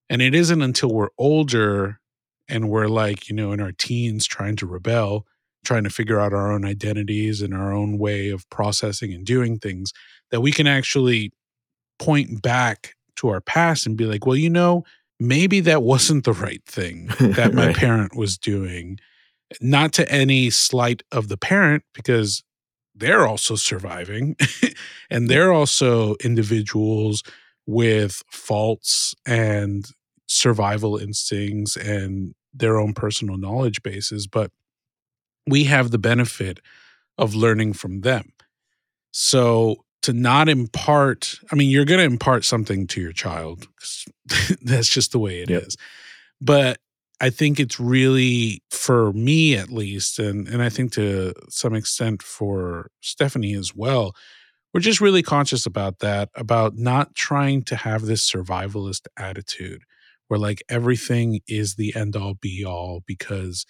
And it isn't until we're older and we're like, you know, in our teens trying to rebel, trying to figure out our own identities and our own way of processing and doing things that we can actually point back to our past and be like, well, you know, maybe that wasn't the right thing that my Right. parent was doing. Not to any slight of the parent, because they're also surviving and they're also individuals with faults and survival instincts and their own personal knowledge bases. But we have the benefit of learning from them. So to not impart, I mean, you're going to impart something to your child. That's just the way it is. Yep. But I think it's really, for me at least, and, and I think to some extent for Stephanie as well, we're just really conscious about that, about not trying to have this survivalist attitude where like everything is the end all be all because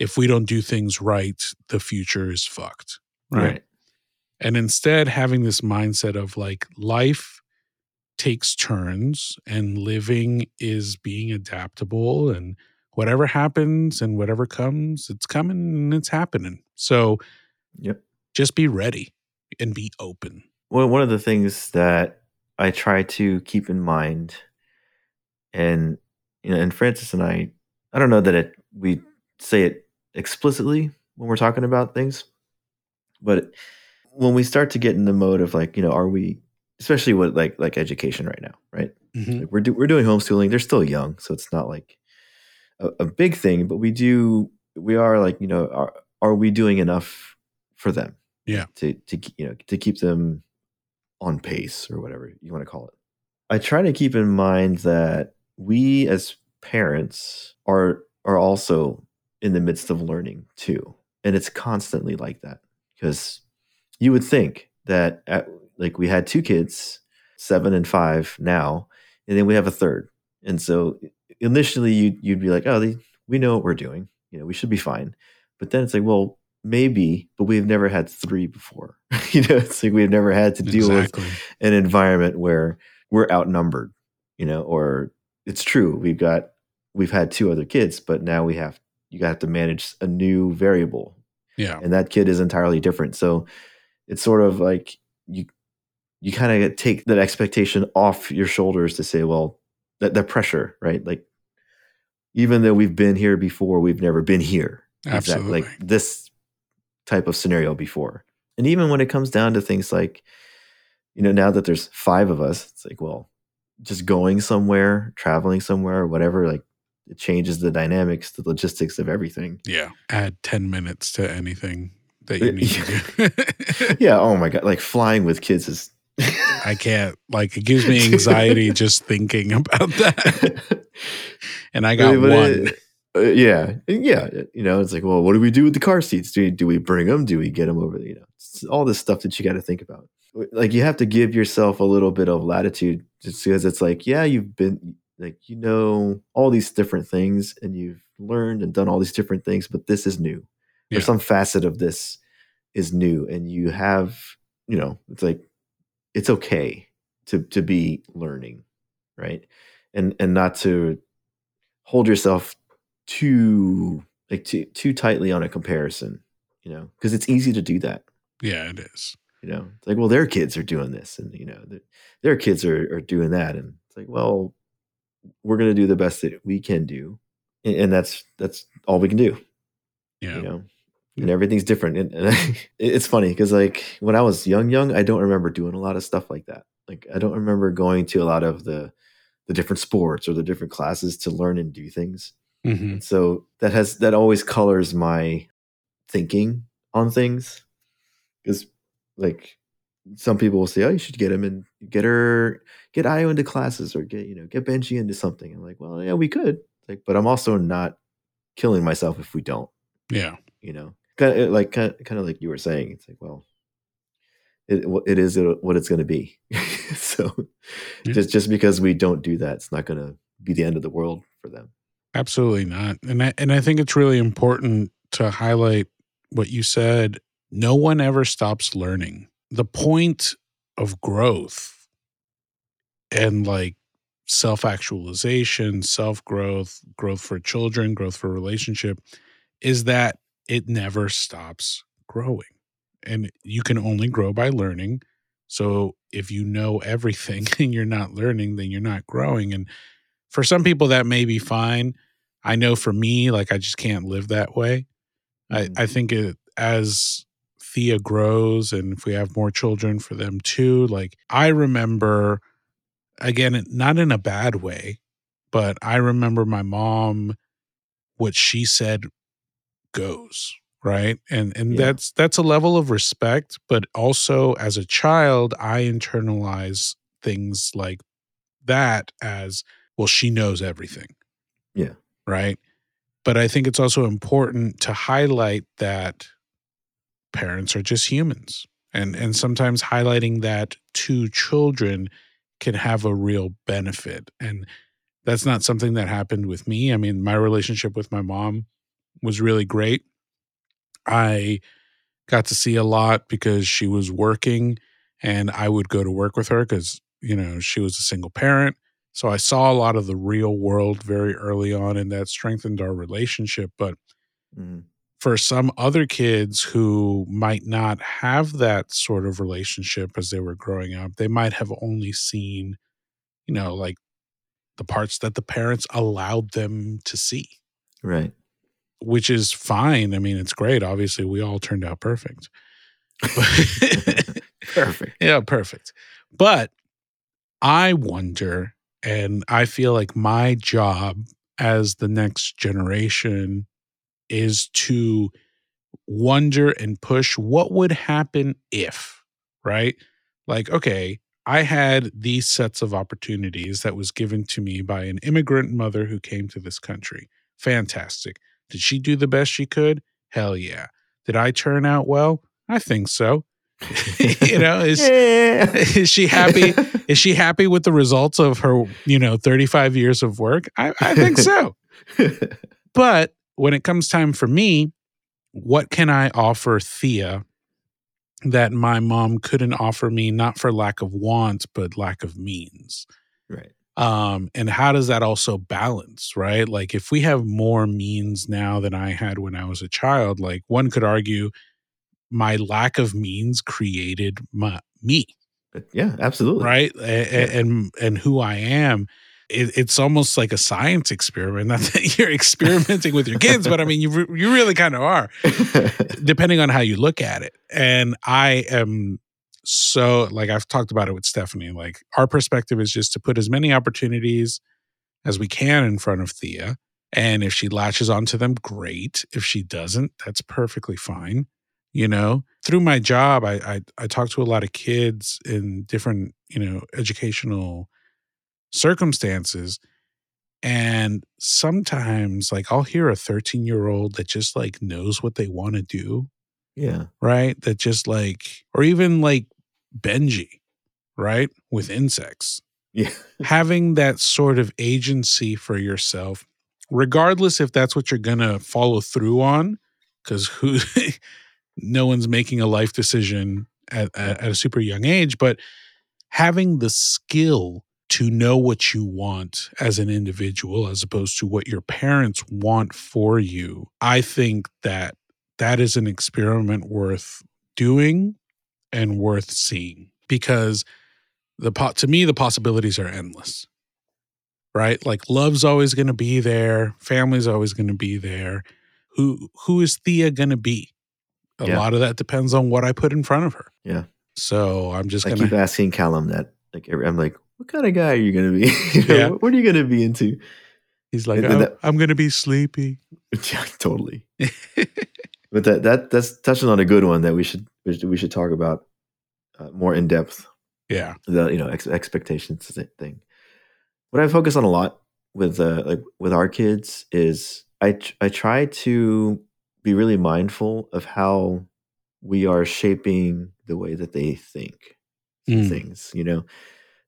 if we don't do things right, the future is fucked. Right. And instead, having this mindset of like life takes turns and living is being adaptable and whatever happens and whatever comes, it's coming and it's happening. So Yep. just be ready and be open. Well, one of the things that I try to keep in mind, and you know, and Francis and I, I don't know that it we say it explicitly when we're talking about things, but when we start to get in the mode of like, you know, are we, especially with like like education right now, right? Mhm. Like we're do, we're doing homeschooling. They're still young, so it's not like a, a big thing, but we do we are like you know are are we doing enough for them? Yeah. To to you know to keep them on pace or whatever you want to call it. I try to keep in mind that we as parents are are also in the midst of learning too, and it's constantly like that because you would think that at, like we had two kids, seven and five now, and then we have a third, and so initially you you'd be like, oh, they, we know what we're doing, you know, we should be fine, but then it's like, well, maybe, but we've never had three before, you know, it's like we've never had to deal with an environment where we're outnumbered, you know, or it's true we've got we've had two other kids, but now we have you have to manage a new variable, Yeah. and that kid is entirely different. So it's sort of like you you kind of take that expectation off your shoulders to say, well, that that pressure, right? Like even though we've been here before, we've never been here. Absolutely. Like this type of scenario before. And even when it comes down to things like, you know, now that there's five of us, it's like, well, just going somewhere, traveling somewhere, whatever, like it changes the dynamics, the logistics of everything. Yeah. Add 10 minutes to anything that you uh, need to do. yeah. Oh my God. Like flying with kids is. I can't. Like, it gives me anxiety just thinking about that. And I got But one. it- uh, yeah, yeah. Uh, you know, it's like, well, what do we do with the car seats? Do do we bring them? Do we get them over? You know, it's all this stuff that you got to think about. Like, you have to give yourself a little bit of latitude, just because it's like, yeah, you've been like, you know, all these different things, and you've learned and done all these different things, but this is new, Yeah. or some facet of this is new, and you have, you know, it's like, it's okay to to be learning, right? And and not to hold yourself too like too too tightly on a comparison, you know, because it's easy to do that. Yeah, it is. You know, it's like, well, their kids are doing this, and you know, their, their kids are are doing that, and it's like, well, we're gonna do the best that we can do, and, and that's that's all we can do. Yeah. You know, and everything's different, and, and it's funny because like when I was young, young, I don't remember doing a lot of stuff like that. Like I don't remember going to a lot of the the different sports or the different classes to learn and do things hmm so that has that always colors my thinking on things because like some people will say oh you should get him and get her get io into classes or get you know get benji into something i'm like well yeah we could like but i'm also not killing myself if we don't Yeah. you know kind of like kind of, kind of like you were saying it's like well it, it is what it's going to be so Yeah. just just because we don't do that it's not going to be the end of the world for them Absolutely not. And I, and I think it's really important to highlight what you said. No one ever stops learning. The point of growth and like self actualization, self growth, growth for children, growth for relationship is that it never stops growing. And you can only grow by learning. So if you know everything and you're not learning, then you're not growing. And for some people that may be fine. I know for me, like I just can't live that way. I, mm-hmm. I think it, as Thea grows and if we have more children for them too, like I remember, again, not in a bad way, but I remember my mom, what she said goes right and and Yeah. that's that's a level of respect but also as a child i internalize things like that as well she knows everything Yeah. right but i think it's also important to highlight that parents are just humans. And and sometimes highlighting that to children can have a real benefit. And that's not something that happened with me. I mean my relationship with my mom was really great. I got to see a lot because she was working and i would go to work with her because you know she was a single parent. So i saw a lot of the real world very early on and that strengthened our relationship. But Mhm. For some other kids who might not have that sort of relationship as they were growing up, they might have only seen, you know, like the parts that the parents allowed them to see, right which is fine. I mean, it's great. Obviously, we all turned out perfect. Perfect yeah, perfect. But I wonder, and I feel like my job as the next generation is to wonder and push what would happen if, right? Like, okay, I had these sets of opportunities that was given to me by an immigrant mother who came to this country. Fantastic. Did she do the best she could? Hell yeah. Did I turn out well? I think so. you know, is yeah. is she happy? Is she happy with the results of her, you know, 35 years of work? I, I think so. But when it comes time for me, what can I offer Thea that my mom couldn't offer me, not for lack of want, but lack of means? right Um, and how does that also balance, right? Like if we have more means now than I had when I was a child, like one could argue my lack of means created my me yeah absolutely right A- a- Yeah. and and who i am it, it's almost like a science experiment not that you're experimenting with your kids but i mean you, re- you really kind of are depending on how you look at it. And i am so like i've talked about it with stephanie like our perspective is just to put as many opportunities as we can in front of thea. And if she latches onto them great. If she doesn't that's perfectly fine you know? Through my job I, I i talk to a lot of kids in different you know educational circumstances and sometimes like i'll hear a 13 year old that just like knows what they want to do yeah. right? That just like or even like benji right with insects. Yeah. Having that sort of agency for yourself regardless if that's what you're gonna follow through on because who no one's making a life decision at, at, at a super young age but having the skill to know what you want as an individual as opposed to what your parents want for you i think that that is an experiment worth doing and worth seeing because the pot to me the possibilities are endless right like love's always going to be there family's always going to be there who who is thea going to be a Yeah. lot of that depends on what i put in front of her Yeah. so i'm just I going keep to asking Callum that. Like I'm like, what kind of guy are you gonna be? You know, Yeah. what, are you gonna be into? He's like, "Oh, that- I'm gonna be sleepy. Yeah, totally. but that that that's touching on a good one that we should we should, talk about uh, more in depth. Yeah. The you know ex- expectations thing. What I focus on a lot with uh, like with our kids is I tr- I try to be really mindful of how we are shaping the way that they think Mm. things, you know.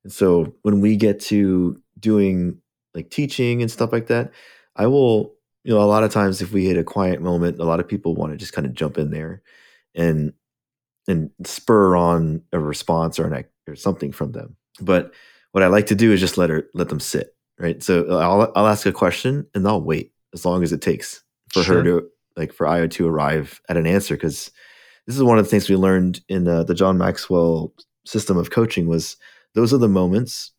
And so when we get to doing like teaching and stuff like that, I will, you know, a lot of times if we hit a quiet moment, a lot of people want to just kind of jump in there and and spur on a response or an act or something from them. But what I like to do is just let her let them sit, right? So I'll I'll ask a question and I'll wait as long as it takes for Sure. her to like for Io to arrive at an answer because this is one of the things we learned in uh, the John Maxwell system of coaching was those are the moments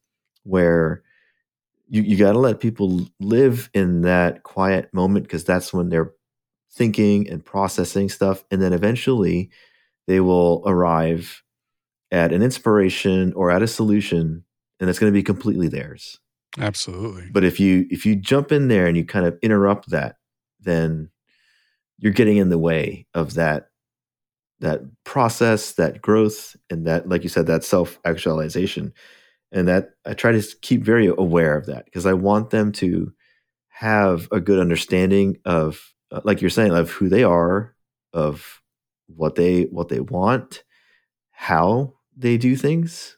where you, you got to let people live in that quiet moment because that's when they're thinking and processing stuff and then eventually they will arrive at an inspiration or at a solution and it's going to be completely theirs Absolutely. but if you if you jump in there and you kind of interrupt that then you're getting in the way of that that process that growth and that like you said that self actualization and that i try to keep very aware of that because i want them to have a good understanding of uh, like you're saying of who they are of what they what they want how they do things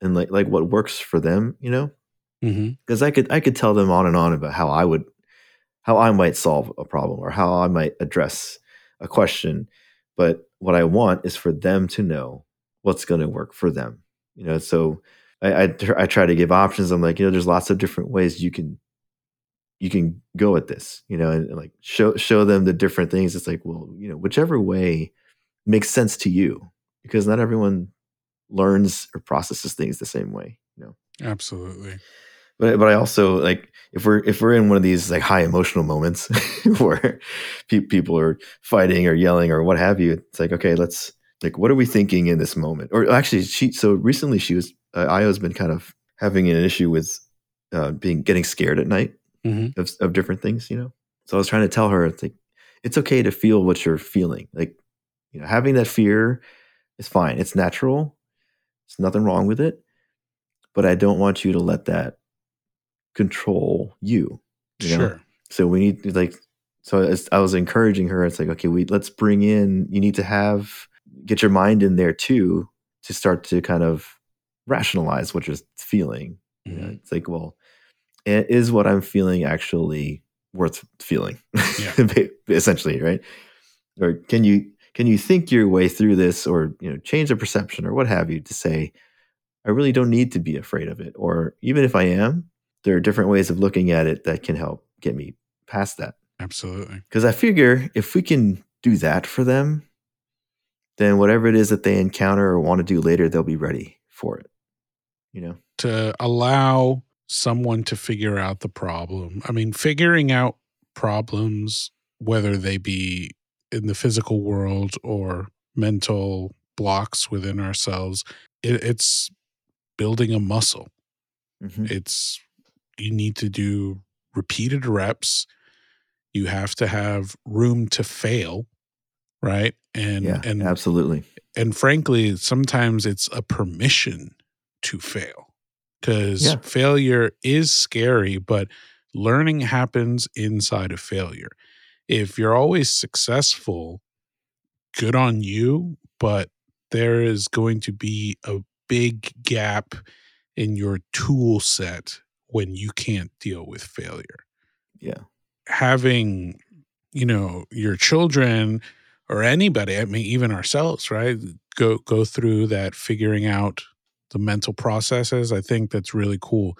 and like like what works for them you know? Because I could I could tell them on and on about how I would how I might solve a problem or how I might address a question, but what I want is for them to know what's going to work for them. You know, so I, I I try to give options. I'm like, you know, there's lots of different ways you can you can go at this. You know, and, and like show show them the different things. It's like, well, you know, whichever way makes sense to you, because not everyone learns or processes things the same way. You know Absolutely. But but I also like if we're if we're in one of these like high emotional moments where pe- people are fighting or yelling or what have you, it's like okay, let's like what are we thinking in this moment? Or actually, she so recently she was uh, Io's been kind of having an issue with uh, being getting scared at night hmm of of different things, you know. So I was trying to tell her it's like it's okay to feel what you're feeling, like you know, having that fear is fine, it's natural, there's nothing wrong with it, but I don't want you to let that control you. you know? Sure. So we need like. So as I was encouraging her, it's like, okay, we let's bring in. You need to have get your mind in there too to start to kind of rationalize what you're feeling. You know, Mhm. it's like, well, is what I'm feeling actually worth feeling? Essentially, right? Or can you can you think your way through this, or you know, change the perception, or what have you, to say, I really don't need to be afraid of it, or even if I am, there are different ways of looking at it that can help get me past that. Absolutely. Because I figure if we can do that for them, then whatever it is that they encounter or want to do later, they'll be ready for it. You know? To allow someone to figure out the problem. I mean, figuring out problems, whether they be in the physical world or mental blocks within ourselves, it, it's building a muscle. Mhm. It's you need to do repeated reps. You have to have room to fail, right? And yeah, and absolutely. and frankly, sometimes it's a permission to fail because Yeah. failure is scary, but learning happens inside of failure. If you're always successful, good on you, but there is going to be a big gap in your tool set when you can't deal with failure Yeah. having you know your children or anybody i mean even ourselves right go go through that figuring out the mental processes i think that's really cool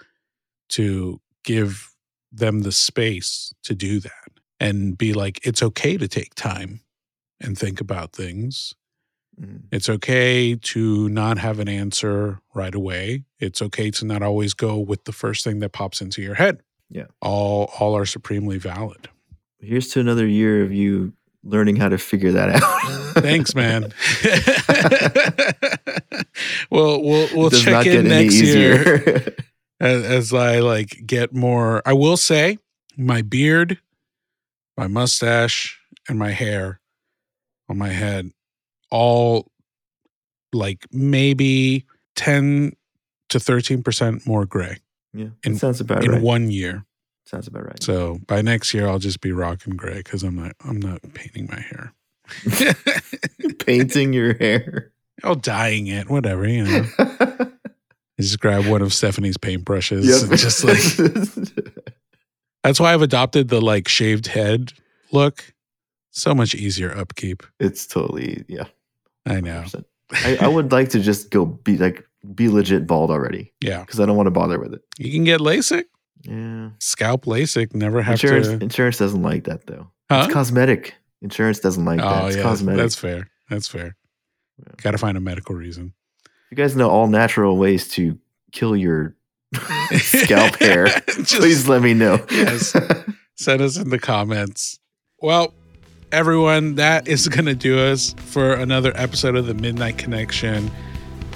to give them the space to do that and be like it's okay to take time and think about things Mhm. it's okay to not have an answer right away it's okay to not always go with the first thing that pops into your head Yeah. all all are supremely valid Here's to another year of you learning how to figure that out. Thanks, man. well, we'll we'll does check in any next year as, as I like get more. I will say my beard, my mustache, and my hair on my head all like maybe 10 to 13% more gray Yeah, In- sounds about in right. one year. sounds about right. So by next year I'll just be rocking gray because I'm not I'm not painting my hair. Painting your hair. oh dyeing it, whatever, you know. I just grab one of Stephanie's paintbrushes Yep. and just like that's why I've adopted the like shaved head look. So much easier upkeep. it's totally yeah. I know. 100%. I, I would like to just go be like be legit bald already Yeah. because I don't want to bother with it. You can get LASIK. Yeah, Scalp LASIK. Never have insurance to. insurance doesn't like that though. Huh? It's cosmetic. Insurance doesn't like that. Oh It's yeah, cosmetic. that's fair. That's fair. Yeah. Got to find a medical reason. you guys know all natural ways to kill your scalp hair. Just Please let me know. Yes. send us in the comments. Well, everyone, that is going to do us for another episode of the Midnight Connection.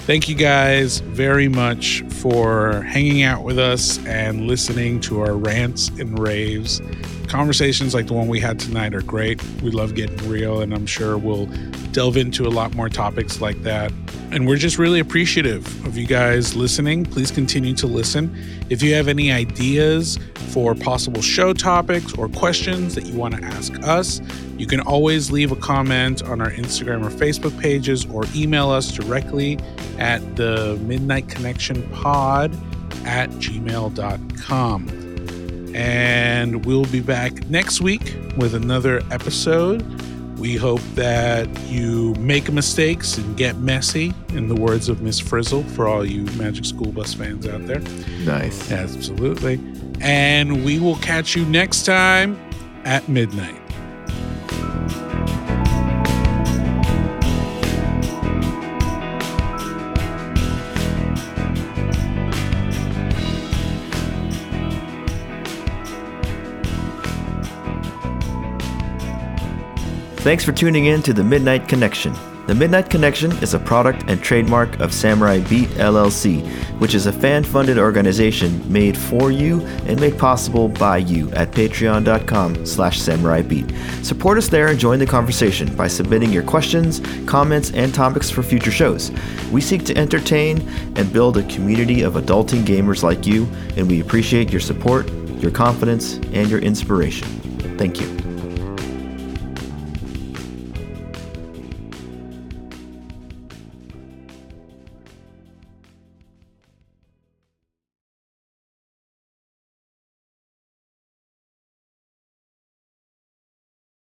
Thank you guys very much for hanging out with us and listening to our rants and raves. Conversations like the one we had tonight are great. We love getting real, and I'm sure we'll delve into a lot more topics like that. And we're just really appreciative of you guys listening. Please continue to listen. If you have any ideas for possible show topics or questions that you want to ask us, you can always leave a comment on our Instagram or Facebook pages or email us directly at the Midnight Connection Pod at gmail.com. And we'll be back next week with another episode. We hope that you make mistakes and get messy, in the words of Miss Frizzle, for all you Magic School Bus fans out there. nice. Absolutely. And we will catch you next time at midnight. Thanks for tuning in to the Midnight Connection. The Midnight Connection is a product and trademark of Samurai Beat LLC, which is a fan funded organization made for you and made possible by you at patreon.com slash samurai beat. Support us there and join the conversation by submitting your questions, comments, and topics for future shows. We seek to entertain and build a community of adulting gamers like you, and we appreciate your support, your confidence, and your inspiration. Thank you.